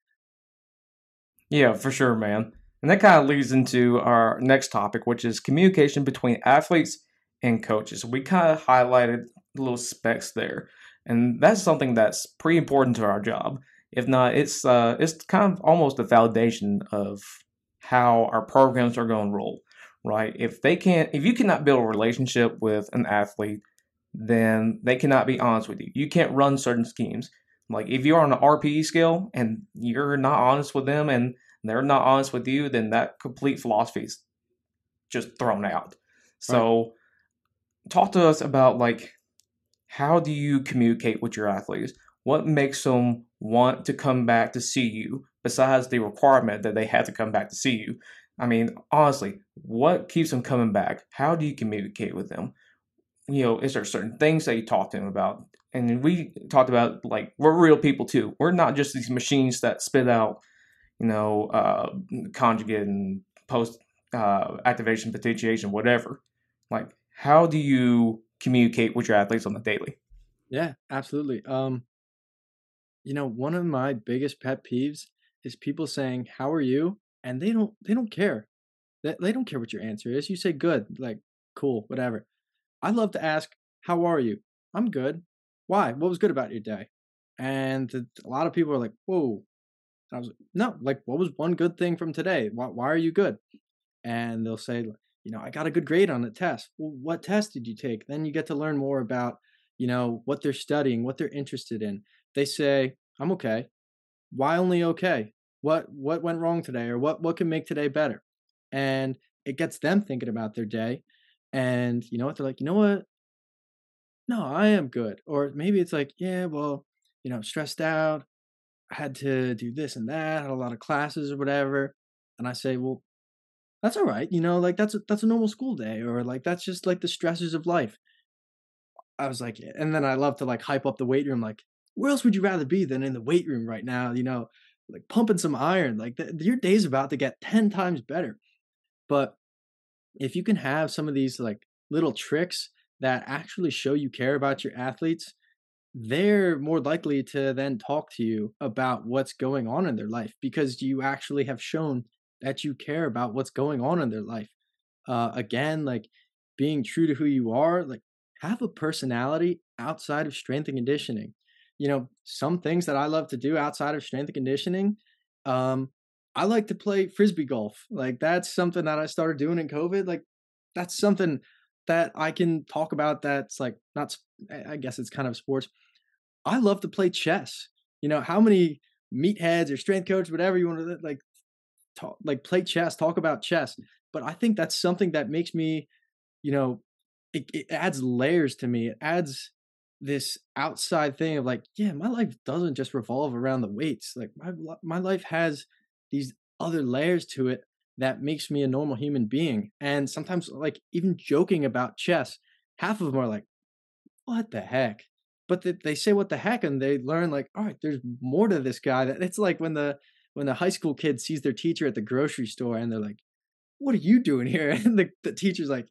Yeah, for sure, man. And that kind of leads into our next topic, which is communication between athletes and coaches. We kind of highlighted little specs there, and that's something that's pretty important to our job. If not, it's uh, it's kind of almost the foundation of how our programs are going to roll, right? If they can't, if you cannot build a relationship with an athlete, then they cannot be honest with you. You can't run certain schemes. Like if you're on an RPE scale and you're not honest with them and they're not honest with you, then that complete philosophy is just thrown out. So, right. talk to us about like how do you communicate with your athletes? What makes them want to come back to see you besides the requirement that they have to come back to see you? I mean, honestly, what keeps them coming back? How do you communicate with them? You know, is there certain things that you talk to them about? And we talked about like we're real people too. We're not just these machines that spit out you know, uh, conjugate and post uh, activation, potentiation, whatever. Like, how do you communicate with your athletes on the daily? Yeah, absolutely. Um, you know, one of my biggest pet peeves is people saying, "How are you?" and they don't they don't care. They, they don't care what your answer is. You say good, like cool, whatever. I love to ask, "How are you?" I'm good. Why? What was good about your day? And a lot of people are like, "Whoa, I was like, no, like, what was one good thing from today? Why, why are you good? And they'll say, you know, I got a good grade on the test. Well, what test did you take? Then you get to learn more about, you know, what they're studying, what they're interested in. They say, I'm okay. Why only okay? What what went wrong today or what what can make today better? And it gets them thinking about their day. And you know what? They're like, you know what? No, I am good. Or maybe it's like, yeah, well, you know, I'm stressed out. Had to do this and that, had a lot of classes or whatever. And I say, well, that's all right. You know, like that's a, that's a normal school day, or like that's just like the stresses of life. I was like, and then I love to like hype up the weight room. Like, where else would you rather be than in the weight room right now? You know, like pumping some iron. Like your day's about to get ten times better. But if you can have some of these like little tricks that actually show you care about your athletes, they're more likely to then talk to you about what's going on in their life because you actually have shown that you care about what's going on in their life. Uh, again, like being true to who you are, like have a personality outside of strength and conditioning. You know, some things that I love to do outside of strength and conditioning, um, I like to play frisbee golf. Like that's something that I started doing in COVID. Like that's something that I can talk about. That's like not. I guess it's kind of sports. I love to play chess. You know how many meatheads or strength coach, whatever you want to like, talk like play chess, talk about chess. But I think that's something that makes me, you know, it, it adds layers to me. It adds this outside thing of like, yeah, my life doesn't just revolve around the weights. Like my my life has these other layers to it that makes me a normal human being. And sometimes, like, even joking about chess, half of them are like, what the heck? But they, they say what the heck, and they learn like, all right, there's more to this guy. That it's like when the when the high school kid sees their teacher at the grocery store, and they're like, "What are you doing here?" And the, the teacher's like,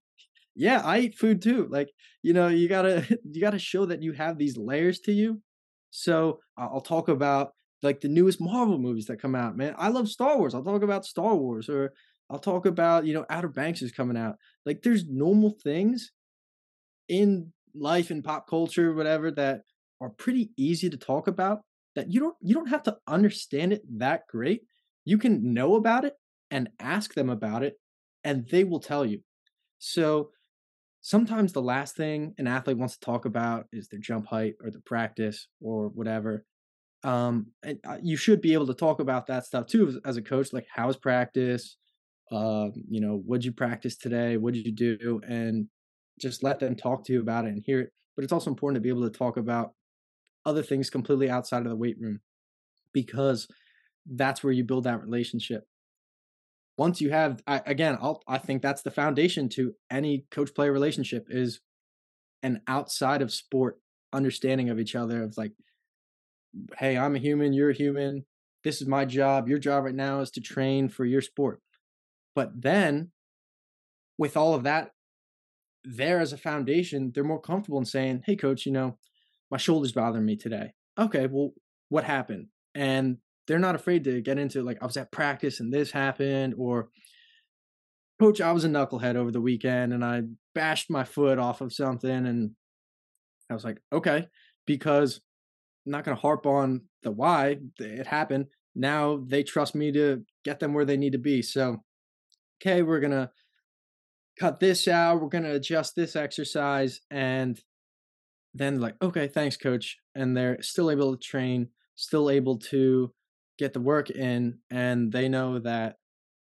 "Yeah, I eat food too." Like, you know, you gotta you gotta show that you have these layers to you. So I'll talk about like the newest Marvel movies that come out, man. I love Star Wars. I'll talk about Star Wars or I'll talk about, you know, Outer Banks is coming out. Like there's normal things in life and pop culture, whatever, that are pretty easy to talk about that you don't you don't have to understand it that great. You can know about it and ask them about it and they will tell you. So sometimes the last thing an athlete wants to talk about is their jump height or the practice or whatever um and uh, you should be able to talk about that stuff too as a coach like how's practice? Um you know what'd you practice today? What did you do? And just let them talk to you about it and hear it but it's also important to be able to talk about other things completely outside of the weight room because that's where you build that relationship. Once you have I, again I'll, i think that's the foundation to any coach player relationship is an outside of sport understanding of each other of like hey, I'm a human, you're a human. This is my job. Your job right now is to train for your sport. But then, with all of that there as a foundation, they're more comfortable in saying, hey, coach, you know, my shoulder's bothering me today. Okay, well, what happened? And they're not afraid to get into like, I was at practice and this happened, or coach, I was a knucklehead over the weekend and I bashed my foot off of something. And I was like, okay, because Not going to harp on the why it happened. Now they trust me to get them where they need to be. So, okay, we're going to cut this out. We're going to adjust this exercise. And then, like, okay, thanks, coach. And they're still able to train, still able to get the work in. And they know that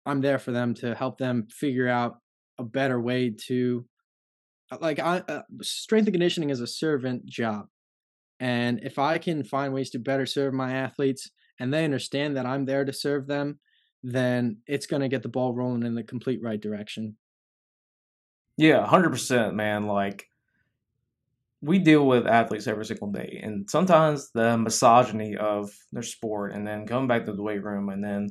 I'm there for them to help them figure out a better way to uh, like I, uh, strength and conditioning is a servant job and if I can find ways to better serve my athletes and they understand that I'm there to serve them, then it's going to get the ball rolling in the complete right direction. Yeah, 100%, man. Like, we deal with athletes every single day, and sometimes the misogyny of their sport, and then coming back to the weight room, and then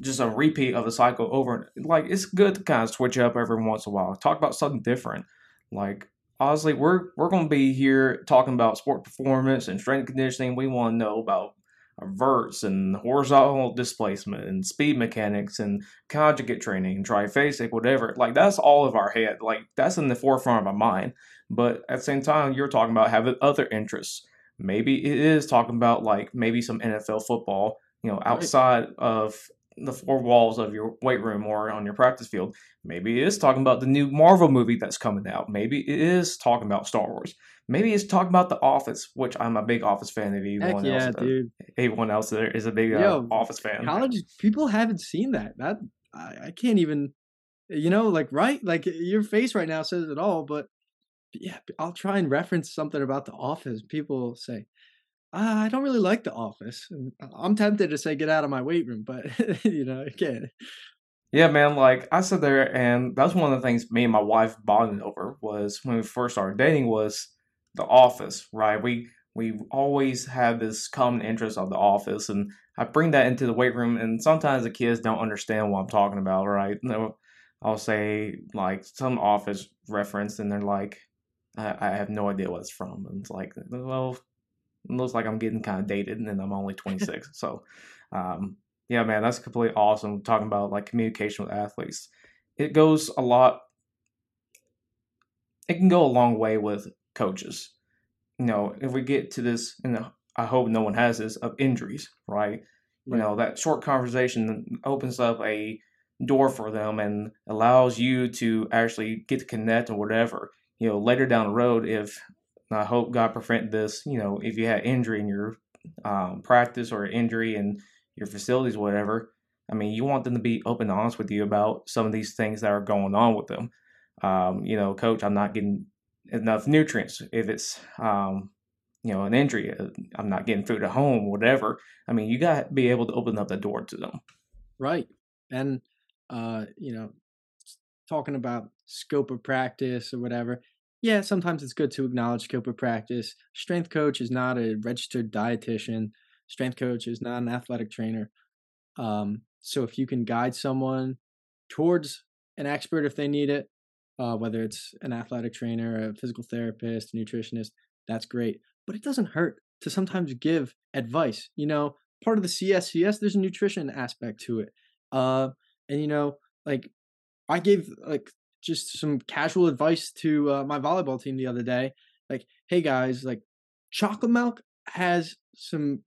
just a repeat of the cycle over. Like, it's good to kind of switch up every once in a while, talk about something different. Like, honestly, we're we're going to be here talking about sport performance and strength conditioning. We want to know about verts and horizontal displacement and speed mechanics and conjugate training and triphasic, whatever. Like that's all of our head. Like that's in the forefront of our mind. But at the same time, you're talking about having other interests. Maybe it is talking about like maybe some NFL football, you know, outside right. of the four walls of your weight room or on your practice field. Maybe it is talking about the new Marvel movie that's coming out. Maybe it is talking about Star Wars. Maybe it's talking about The Office, which I'm a big Office fan. If anyone yeah, else, dude. anyone else there is a big uh, Office fan. College people haven't seen that. That I, I can't even. You know, like right, like your face right now says it all. But yeah, I'll try and reference something about The Office. People say, "Ah, Ah, I don't really like The Office. And uh, I'm tempted to say, get out of my weight room, but you know, again, Yeah, man. Like I sat there, and that's one of the things me and my wife bonded over was when we first started dating was The Office. Right? We we always have this common interest of The Office, and I bring that into the weight room, and sometimes the kids don't understand what I'm talking about. Right? No, I'll say like some Office reference, and they're like, I, I have no idea what it's from, and it's like, well, looks like I'm getting kind of dated, and I'm only 26, so. Um, yeah, man, that's completely awesome. Talking about like communication with athletes, it goes a lot. It can go a long way with coaches. You know, if we get to this, and I hope no one has this of injuries, right? You know, that short conversation opens up a door for them and allows you to actually get to connect or whatever. You know, later down the road, if I hope God prevent this, you know, if you had injury in your um, practice or injury in your facilities, whatever. I mean, you want them to be open and honest with you about some of these things that are going on with them. Um, you know, coach, I'm not getting enough nutrients. If it's, um, you know, an injury, uh, I'm not getting food at home, whatever. I mean, you got to be able to open up the door to them. right, and uh, you know, talking about scope of practice or whatever. Yeah, sometimes it's good to acknowledge of practice. Strength coach is not a registered dietitian. Strength coach is not an athletic trainer. Um, so if you can guide someone towards an expert if they need it, uh, whether it's an athletic trainer, a physical therapist, a nutritionist, that's great. But it doesn't hurt to sometimes give advice. You know, part of the CSCS, there's a nutrition aspect to it. Uh, and you know, like I gave like just some casual advice to uh, my volleyball team the other day. Like, hey guys, like chocolate milk has some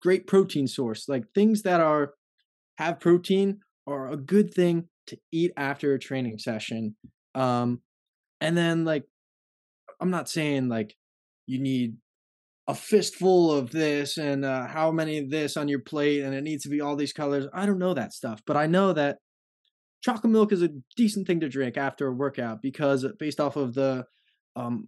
great protein source. Like things that are have protein are a good thing to eat after a training session. Um, and then like I'm not saying like you need a fistful of this and uh, how many of this on your plate and it needs to be all these colors. I don't know that stuff, but I know that chocolate milk is a decent thing to drink after a workout because based off of the um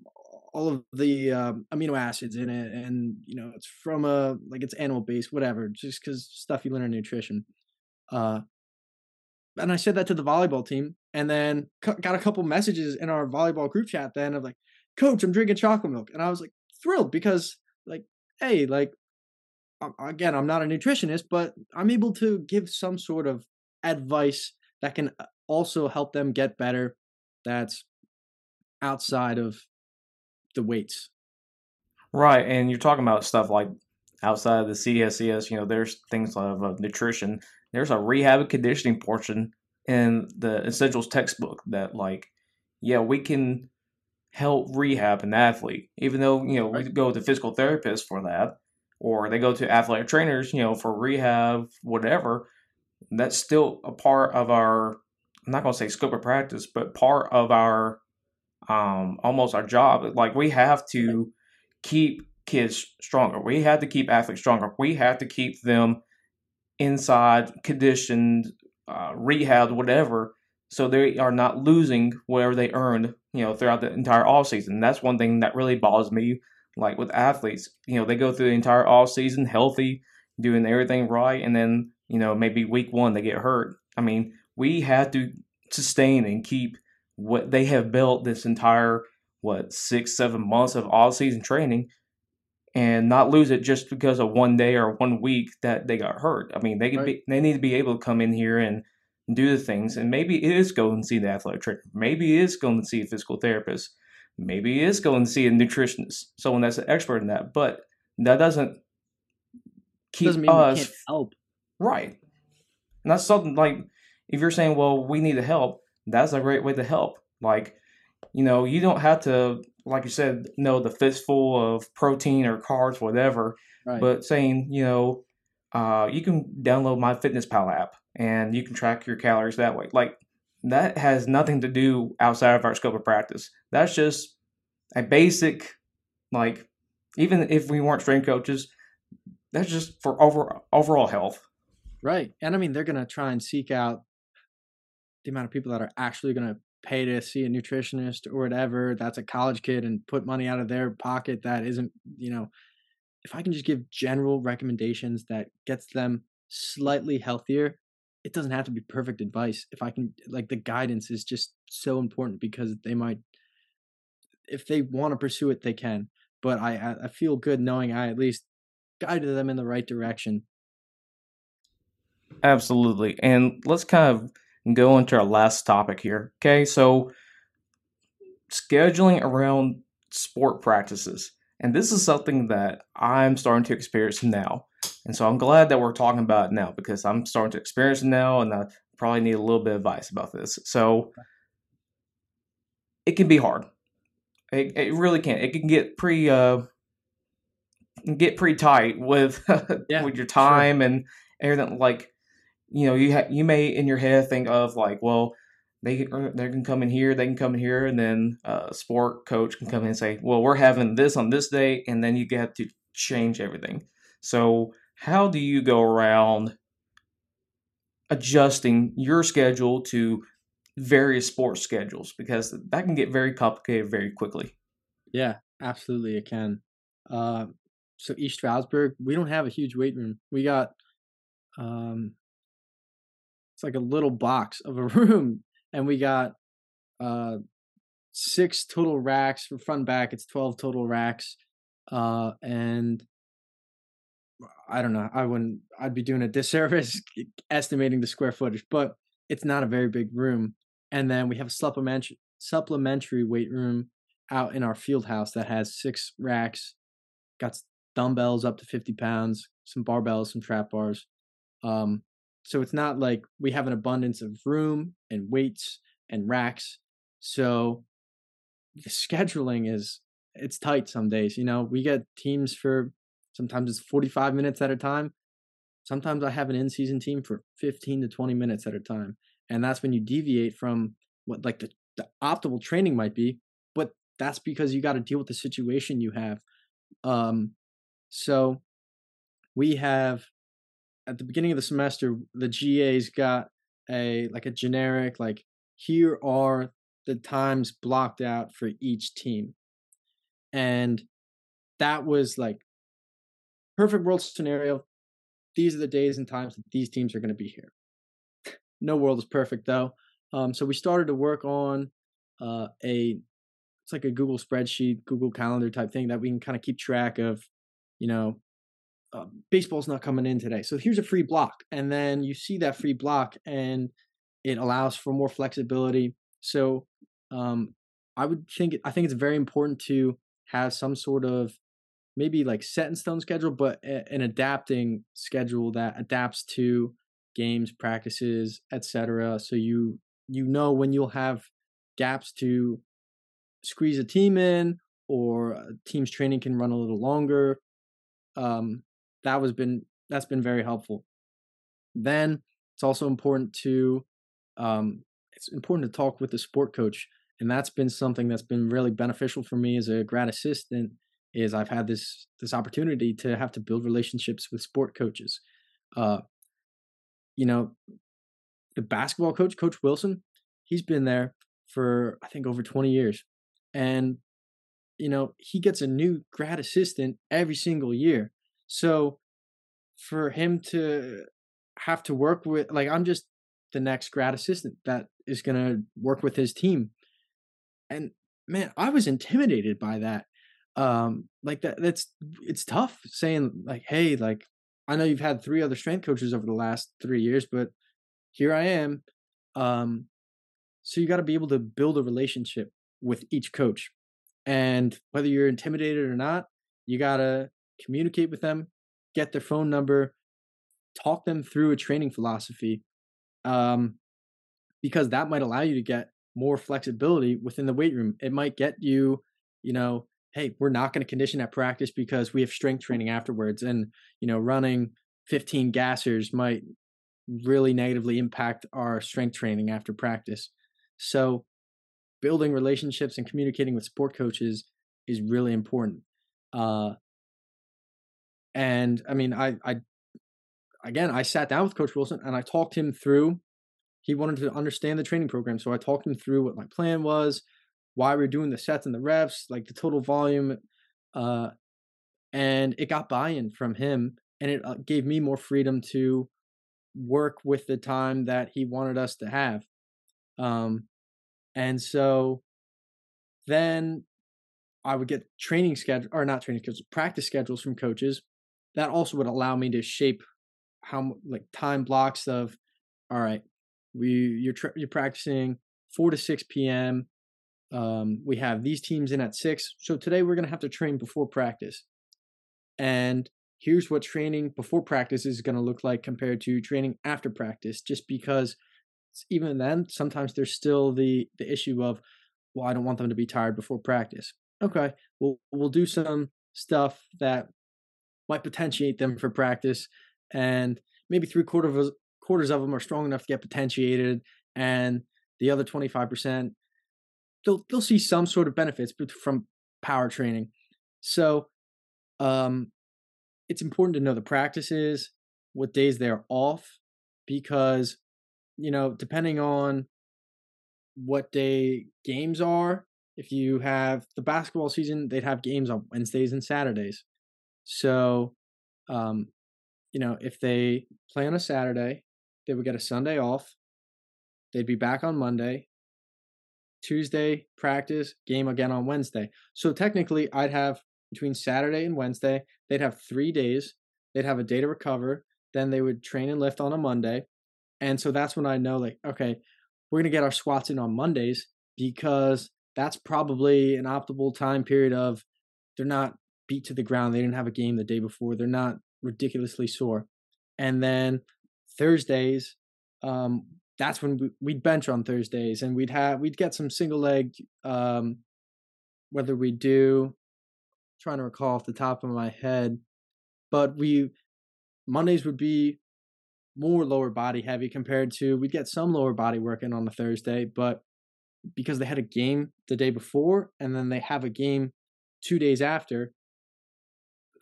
all of the um, amino acids in it and you know it's from a like it's animal based whatever just because stuff you learn in nutrition uh and i said that to the volleyball team and then cu- got a couple messages in our volleyball group chat then of like coach i'm drinking chocolate milk and i was like thrilled because like hey like again i'm not a nutritionist but i'm able to give some sort of advice that can uh, also help them get better that's outside of the weights Right, and you're talking about stuff like outside of the CSCS. You know, there's things of, of nutrition. There's a rehab and conditioning portion in the essentials textbook that, like, yeah, we can help rehab an athlete, even though you know we go to physical therapists for that, or they go to athletic trainers, you know, for rehab, whatever. That's still a part of our. I'm not gonna say scope of practice, but part of our, um, almost our job. Like we have to keep kids stronger. We have to keep athletes stronger. We have to keep them inside, conditioned, uh, rehabbed, whatever, so they are not losing whatever they earned, you know, throughout the entire off season. That's one thing that really bothers me. Like with athletes, you know, they go through the entire off season healthy, doing everything right, and then you know maybe week one they get hurt. I mean, we have to sustain and keep what they have built this entire what six seven months of all season training and not lose it just because of one day or one week that they got hurt. I mean, they could be they need to be able to come in here and do the things, and maybe it is going to see the athletic trainer, maybe it is going to see a physical therapist, maybe it is going to see a nutritionist, someone that's an expert in that. But that doesn't keep doesn't us can't help right. And that's something like if you're saying, well, we need to help, that's a great way to help. Like, you know, you don't have to, like you said, know the fistful of protein or carbs, whatever right but saying you know uh, you can download MyFitnessPal app and you can track your calories that way. Like that has nothing to do outside of our scope of practice. That's just a basic, like even if we weren't strength coaches, that's just for over overall health. Right, and I mean they're gonna try and seek out the amount of people that are actually gonna pay to see a nutritionist or whatever. That's a college kid and put money out of their pocket that isn't, you know, if I can just give general recommendations that gets them slightly healthier, it doesn't have to be perfect advice. If I can like the guidance is just so important because they might if they want to pursue it they can. But I I feel good knowing I at least guided them in the right direction. Absolutely. And let's kind of go into our last topic here. Okay, so scheduling around sport practices. And this is something that I'm starting to experience now. And so I'm glad that we're talking about it now because I'm starting to experience it now and I probably need a little bit of advice about this. So it can be hard. It, it really can. It can get pretty uh get pretty tight with yeah, with your time sure. and everything like you know you ha- you may in your head think of like well they uh, they can come in here, they can come in here, and then a uh, sport coach can come in and say, "Well, we're having this on this day," and then you get to change everything. So, how do you go around adjusting your schedule to various sports schedules? Because that can get very complicated very quickly. Yeah, absolutely, it can. Uh, so East Stroudsburg, we don't have a huge weight room. We got um, it's like a little box of a room and we got uh six total racks for front back. It's twelve total racks, uh, and I don't know. I wouldn't. I'd be doing a disservice estimating the square footage, but it's not a very big room. And then we have a supplementary supplementary weight room out in our field house that has six racks, got dumbbells up to fifty pounds, some barbells, some trap bars. Um, so it's not like we have an abundance of room and weights and racks. So the scheduling is it's tight some days. You know, we get teams for sometimes it's 45 minutes at a time. Sometimes I have an in-season team for 15 to 20 minutes at a time. And that's when you deviate from what like the, the optimal training might be, but that's because you got to deal with the situation you have. Um so we have at the beginning of the semester, the GA's got a like a generic like here are the times blocked out for each team, and that was like perfect world scenario. These are the days and times that these teams are going to be here. no world is perfect though. Um, so we started to work on uh, a it's like a Google spreadsheet, Google Calendar type thing that we can kind of keep track of, you know, uh, baseball's not coming in today. So here's a free block. And then you see that free block and it allows for more flexibility. So um, I would think, I think it's very important to have some sort of maybe like set in stone schedule, but a, an adapting schedule that adapts to games, practices, etc. So you, you know, when you'll have gaps to squeeze a team in or a team's training can run a little longer. Um, that was been that's been very helpful. Then it's also important to um, it's important to talk with the sport coach, and that's been something that's been really beneficial for me as a grad assistant. Is I've had this this opportunity to have to build relationships with sport coaches. Uh, you know, the basketball coach, Coach Wilson, he's been there for I think over 20 years. And you know, he gets a new grad assistant every single year. So for him to have to work with like I'm just the next grad assistant that is going to work with his team. And man, I was intimidated by that. Um like that that's it's tough saying like hey, like I know you've had three other strength coaches over the last 3 years, but here I am. Um so you got to be able to build a relationship with each coach. And whether you're intimidated or not, you got to communicate with them, get their phone number, talk them through a training philosophy, um, because that might allow you to get more flexibility within the weight room. It might get you, you know, hey, we're not going to condition at practice because we have strength training afterwards, and you know, running 15 gassers might really negatively impact our strength training after practice. So, building relationships and communicating with sport coaches is really important. Uh, and I mean, I, I, again, I sat down with Coach Wilson and I talked him through. He wanted to understand the training program, so I talked him through what my plan was, why we are doing the sets and the reps, like the total volume, uh, and it got buy-in from him, and it uh, gave me more freedom to work with the time that he wanted us to have. Um, and so then I would get training schedule or not training schedules, practice schedules from coaches. That also would allow me to shape how like time blocks of, all right, we you're tra- you're practicing four to six p.m. Um, we have these teams in at six, so today we're gonna have to train before practice, and here's what training before practice is going to look like compared to training after practice just because even then sometimes there's still the the issue of well i don't want them to be tired before practice okay we'll we'll do some stuff that might potentiate them for practice and maybe three quarters of quarters of them are strong enough to get potentiated and the other 25% they'll they'll see some sort of benefits from power training so um it's important to know the practices, what days they're off, because, you know, depending on what day games are, if you have the basketball season, they'd have games on Wednesdays and Saturdays. So, um, you know, if they play on a Saturday, they would get a Sunday off. They'd be back on Monday. Tuesday, practice, game again on Wednesday. So technically, I'd have between Saturday and Wednesday. They'd have three days. They'd have a day to recover. Then they would train and lift on a Monday. And so that's when I know, like, okay, we're going to get our squats in on Mondays because that's probably an optimal time period of they're not beat to the ground. They didn't have a game the day before. They're not ridiculously sore. And then Thursdays, um, that's when we, would bench on Thursdays and we'd have, we'd get some single leg, um, whether we do trying to recall off the top of my head, but we Mondays would be more lower body heavy compared to we'd get some lower body working on a Thursday, but because they had a game the day before and then they have a game two days after,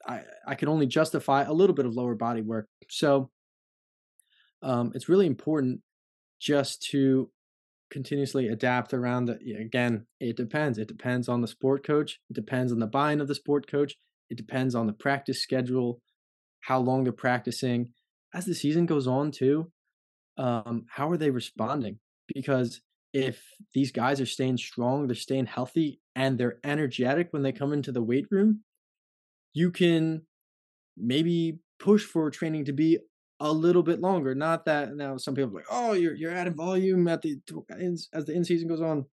I I could only justify a little bit of lower body work. So um, it's really important just to continuously adapt around the again it depends. It depends on the sport coach. It depends on the buy-in of the sport coach. It depends on the practice schedule how long they're practicing. As the season goes on too um, how are they responding? Because if these guys are staying strong they're staying healthy and they're energetic when they come into the weight room you can maybe push for training to be a little bit longer. Not that now some people like, oh, you're you're adding volume at the as the in season goes on.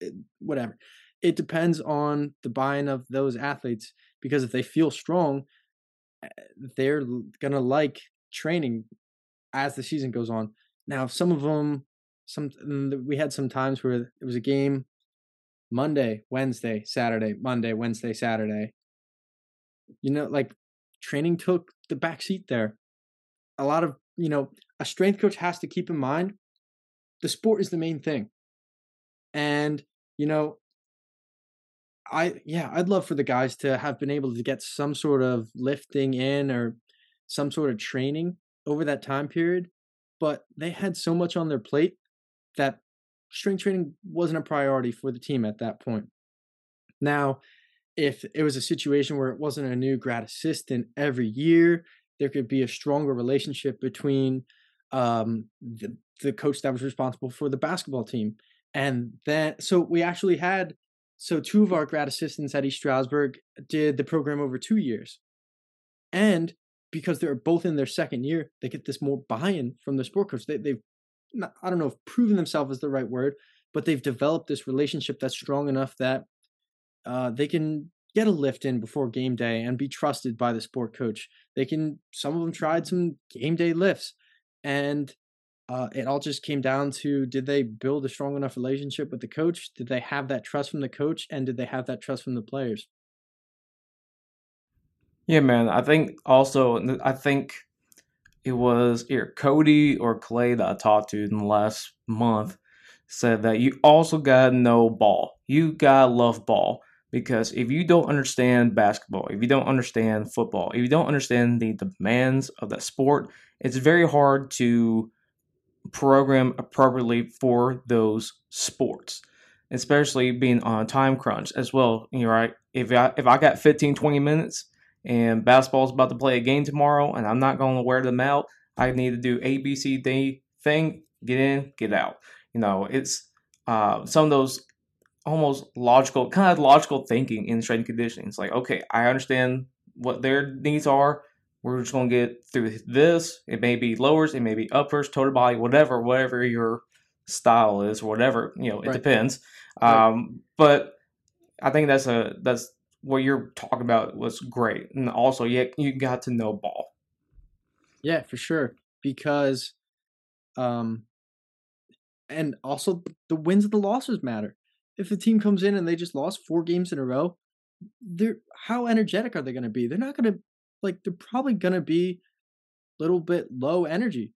It, whatever. It depends on the buy-in of those athletes because if they feel strong, eh, they're gonna like training as the season goes on. Now, some of them, some we had some times where it was a game Monday, Wednesday, Saturday, Monday, Wednesday, Saturday. You know, like training took the back seat there a lot of, you know, a strength coach has to keep in mind the sport is the main thing. And, you know, I, yeah, I'd love for the guys to have been able to get some sort of lifting in or some sort of training over that time period, but they had so much on their plate that strength training wasn't a priority for the team at that point. Now, if it was a situation where it wasn't a new grad assistant every year there could be a stronger relationship between um, the, the coach that was responsible for the basketball team. And then, so we actually had, so two of our grad assistants at East Stroudsburg did the program over two years. And because they're both in their second year, they get this more buy-in from the sport coach. They, they've, not, I don't know if proven themselves is the right word, but they've developed this relationship that's strong enough that uh, they can get a lift in before game day and be trusted by the sport coach. They can, some of them tried some game day lifts and uh, it all just came down to did they build a strong enough relationship with the coach? Did they have that trust from the coach? And did they have that trust from the players? Yeah, man. I think also, I think it was either Cody or Clay that I talked to in the last month said that you also gotta know ball. You gotta love ball because if you don't understand basketball, if you don't understand football, if you don't understand the demands of that sport, it's very hard to program appropriately for those sports especially being on a time crunch as well you know right? If I, if I got 15 20 minutes and basketball's about to play a game tomorrow and I'm not going to wear them out I need to do A B C D thing get in get out. You know it's uh, some of those almost logical kind of logical thinking in strength conditioning it's like okay I understand what their needs are we're just going to get through this. It may be lowers, it may be uppers, total body, whatever, whatever your style is, whatever you know, it right. depends. Right. Um, but I think that's a that's what you're talking about was great, and also you you got to know ball. Yeah, for sure, because, um, and also the wins and the losses matter. If the team comes in and they just lost four games in a row, they're how energetic are they going to be? They're not going to like they're probably gonna be a little bit low energy.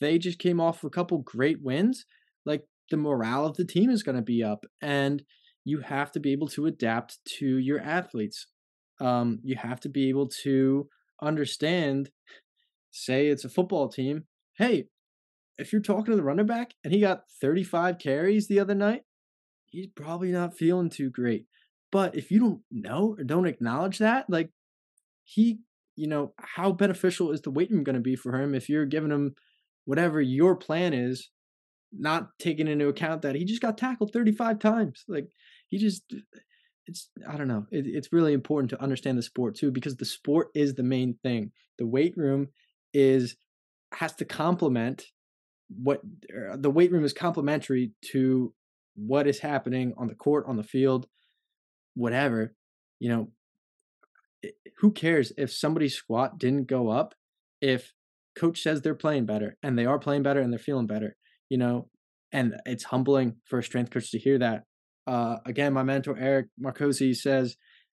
they just came off a couple great wins, like the morale of the team is gonna be up, and you have to be able to adapt to your athletes. Um, you have to be able to understand. Say it's a football team. Hey, if you're talking to the running back and he got 35 carries the other night, he's probably not feeling too great. But if you don't know or don't acknowledge that, like he, you know, how beneficial is the weight room going to be for him if you're giving him whatever your plan is, not taking into account that he just got tackled 35 times. Like he just, it's, I don't know. It, it's really important to understand the sport too, because the sport is the main thing. The weight room is, has to complement what er, the weight room is complementary to what is happening on the court, on the field, whatever. You know, who cares if somebody's squat didn't go up if coach says they're playing better and they are playing better and they're feeling better, you know? And it's humbling for a strength coach to hear that. Uh, again, my mentor Eric Marcosi says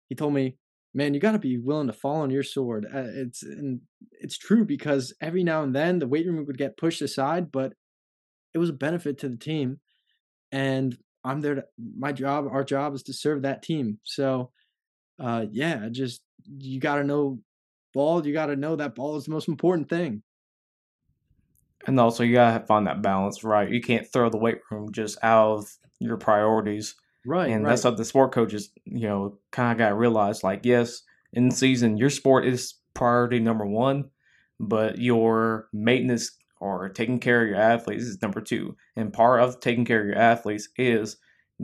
he told me, "Man, you got to be willing to fall on your sword." Uh, it's and it's true because every now and then the weight room would get pushed aside, but it was a benefit to the team, and I'm there to my job. Our job is to serve that team. So, uh, yeah, just you got to know ball. You got to know that ball is the most important thing. And also, you gotta find that balance, right? You can't throw the weight room just out of your priorities, right? And right. that's what the sport coaches, you know, kind of got to realize. Like, yes, in season, your sport is priority number one, but your maintenance or taking care of your athletes is number two. And part of taking care of your athletes is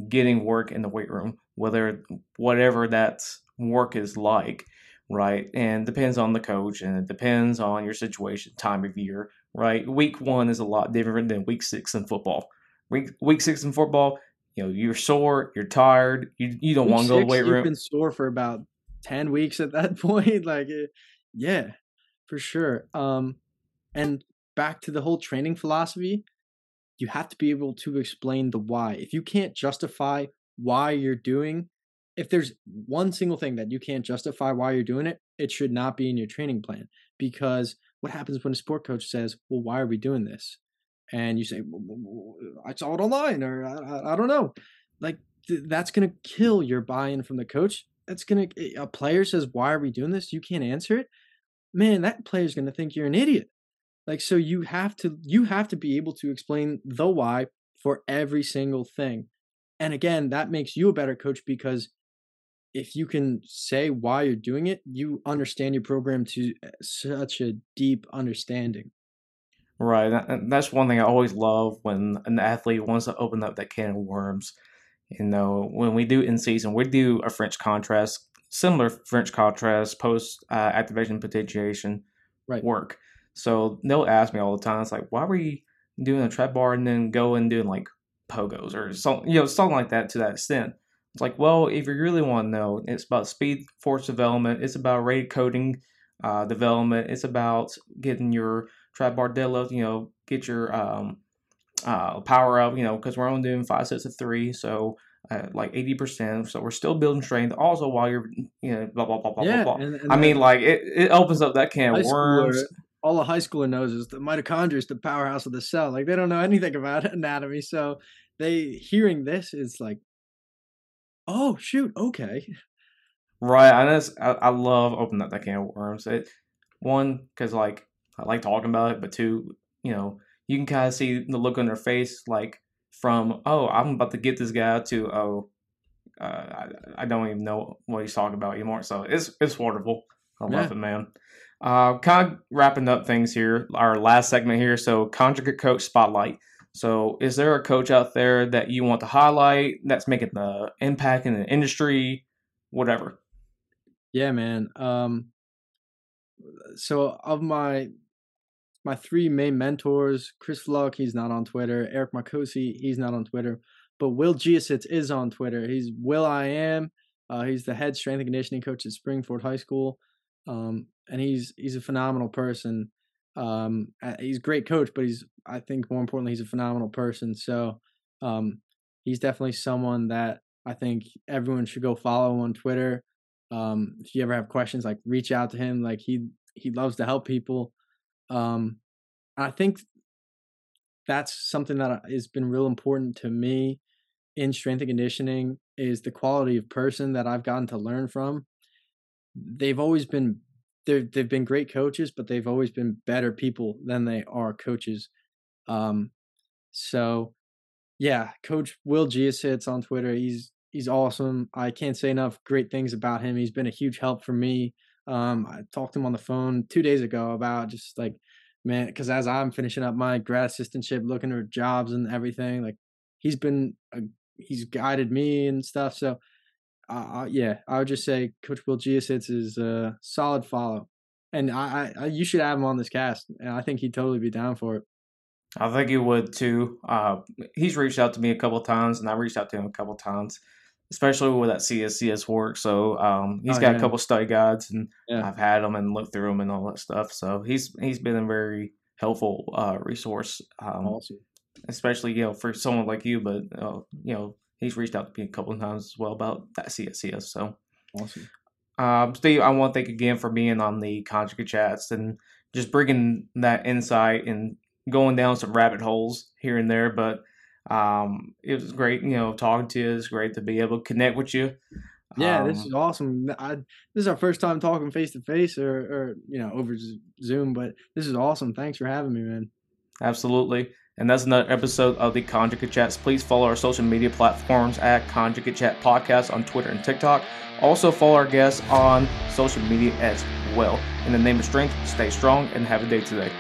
getting work in the weight room, whether whatever that's work is like, right? And depends on the coach and it depends on your situation, time of year, right? Week one is a lot different than week six in football. Week week six in football, you know, you're sore, you're tired, you you don't want to go to the weight room. You've been sore for about ten weeks at that point, like, eh, yeah, for sure. Um, and back to the whole training philosophy, you have to be able to explain the why. If you can't justify why you're doing if there's one single thing that you can't justify why you're doing it, it should not be in your training plan. Because what happens when a sport coach says, "Well, why are we doing this?" and you say, "I saw it online," or "I, don't know," like th- that's gonna kill your buy-in from the coach. That's gonna a player says, "Why are we doing this?" You can't answer it. Man, that player's gonna think you're an idiot. Like so, you have to you have to be able to explain the why for every single thing. And again, that makes you a better coach because if you can say why you're doing it, you understand your program to uh, such a deep understanding. Right. And that's one thing I always love when an athlete wants to open up that can of worms. You know, when we do in season, we do a French contrast, similar French contrast post uh, activation potentiation right. work. So they'll ask me all the time, it's like, why were you doing a trap bar and then go and doing like pogos or something, you know, something like that to that extent? It's like, well, if you really want to know, it's about speed force development. It's about rate coding uh, development. It's about getting your trap bar deadlift, you know, get your um, uh, power up, you know, because we're only doing five sets of three. So, uh, like 80%. So, we're still building strength also while you're, you know, blah, blah, blah, blah, yeah, blah, blah. And, and I mean, like, it, it opens up that can of worms. All a high schooler knows is the mitochondria is the powerhouse of the cell. Like they don't know anything about anatomy, so they hearing this is like, oh shoot, okay. Right, I just I, I love opening up that can of worms. It one because like I like talking about it, but two, you know, you can kind of see the look on their face, like from oh, I'm about to get this guy to oh, uh, I, I don't even know what he's talking about anymore. So it's it's wonderful. I love yeah. it, man. Uh, kind of wrapping up things here, our last segment here. So, conjugate coach spotlight. So, is there a coach out there that you want to highlight that's making the impact in the industry, whatever? Yeah, man. Um, so of my my three main mentors, Chris Fluck, he's not on Twitter. Eric Marcosi, he's not on Twitter. But Will Giesitz is on Twitter. He's Will I Am. Uh, he's the head strength and conditioning coach at Springford High School. Um, and he's he's a phenomenal person. Um, he's a great coach, but he's I think more importantly he's a phenomenal person. So um, he's definitely someone that I think everyone should go follow on Twitter. Um, if you ever have questions, like reach out to him. Like he he loves to help people. Um, I think that's something that has been real important to me in strength and conditioning is the quality of person that I've gotten to learn from they've always been they they've been great coaches, but they've always been better people than they are coaches. Um, so yeah, Coach Will Giesitz on Twitter. He's he's awesome. I can't say enough great things about him. He's been a huge help for me. Um, I talked to him on the phone two days ago about just like man, because as I'm finishing up my grad assistantship, looking for jobs and everything, like he's been a, he's guided me and stuff. So uh, yeah, I would just say Coach Will Giesitz is a solid follow, and I, I, you should have him on this cast, and I think he'd totally be down for it. I think he would too. Uh, he's reached out to me a couple times, and I reached out to him a couple times, especially with that CSCS work. So um, he's oh, got yeah. a couple study guides, and yeah. I've had them and looked through them and all that stuff. So he's he's been a very helpful uh, resource, um, awesome. especially you know for someone like you. But uh, you know he's reached out to me a couple of times as well about that CSCS. So awesome. Um, Steve, I want to thank again for being on the conjugate chats and just bringing that insight and going down some rabbit holes here and there. But um, it was great, you know, talking to you. It's great to be able to connect with you. Yeah, um, this is awesome. I, this is our first time talking face to face or, or, you know, over Zoom, but this is awesome. Thanks for having me, man. Absolutely. And that's another episode of the Conjugate Chats. Please follow our social media platforms at Conjugate Chat Podcast on Twitter and TikTok. Also, follow our guests on social media as well. In the name of strength, stay strong and have a day today.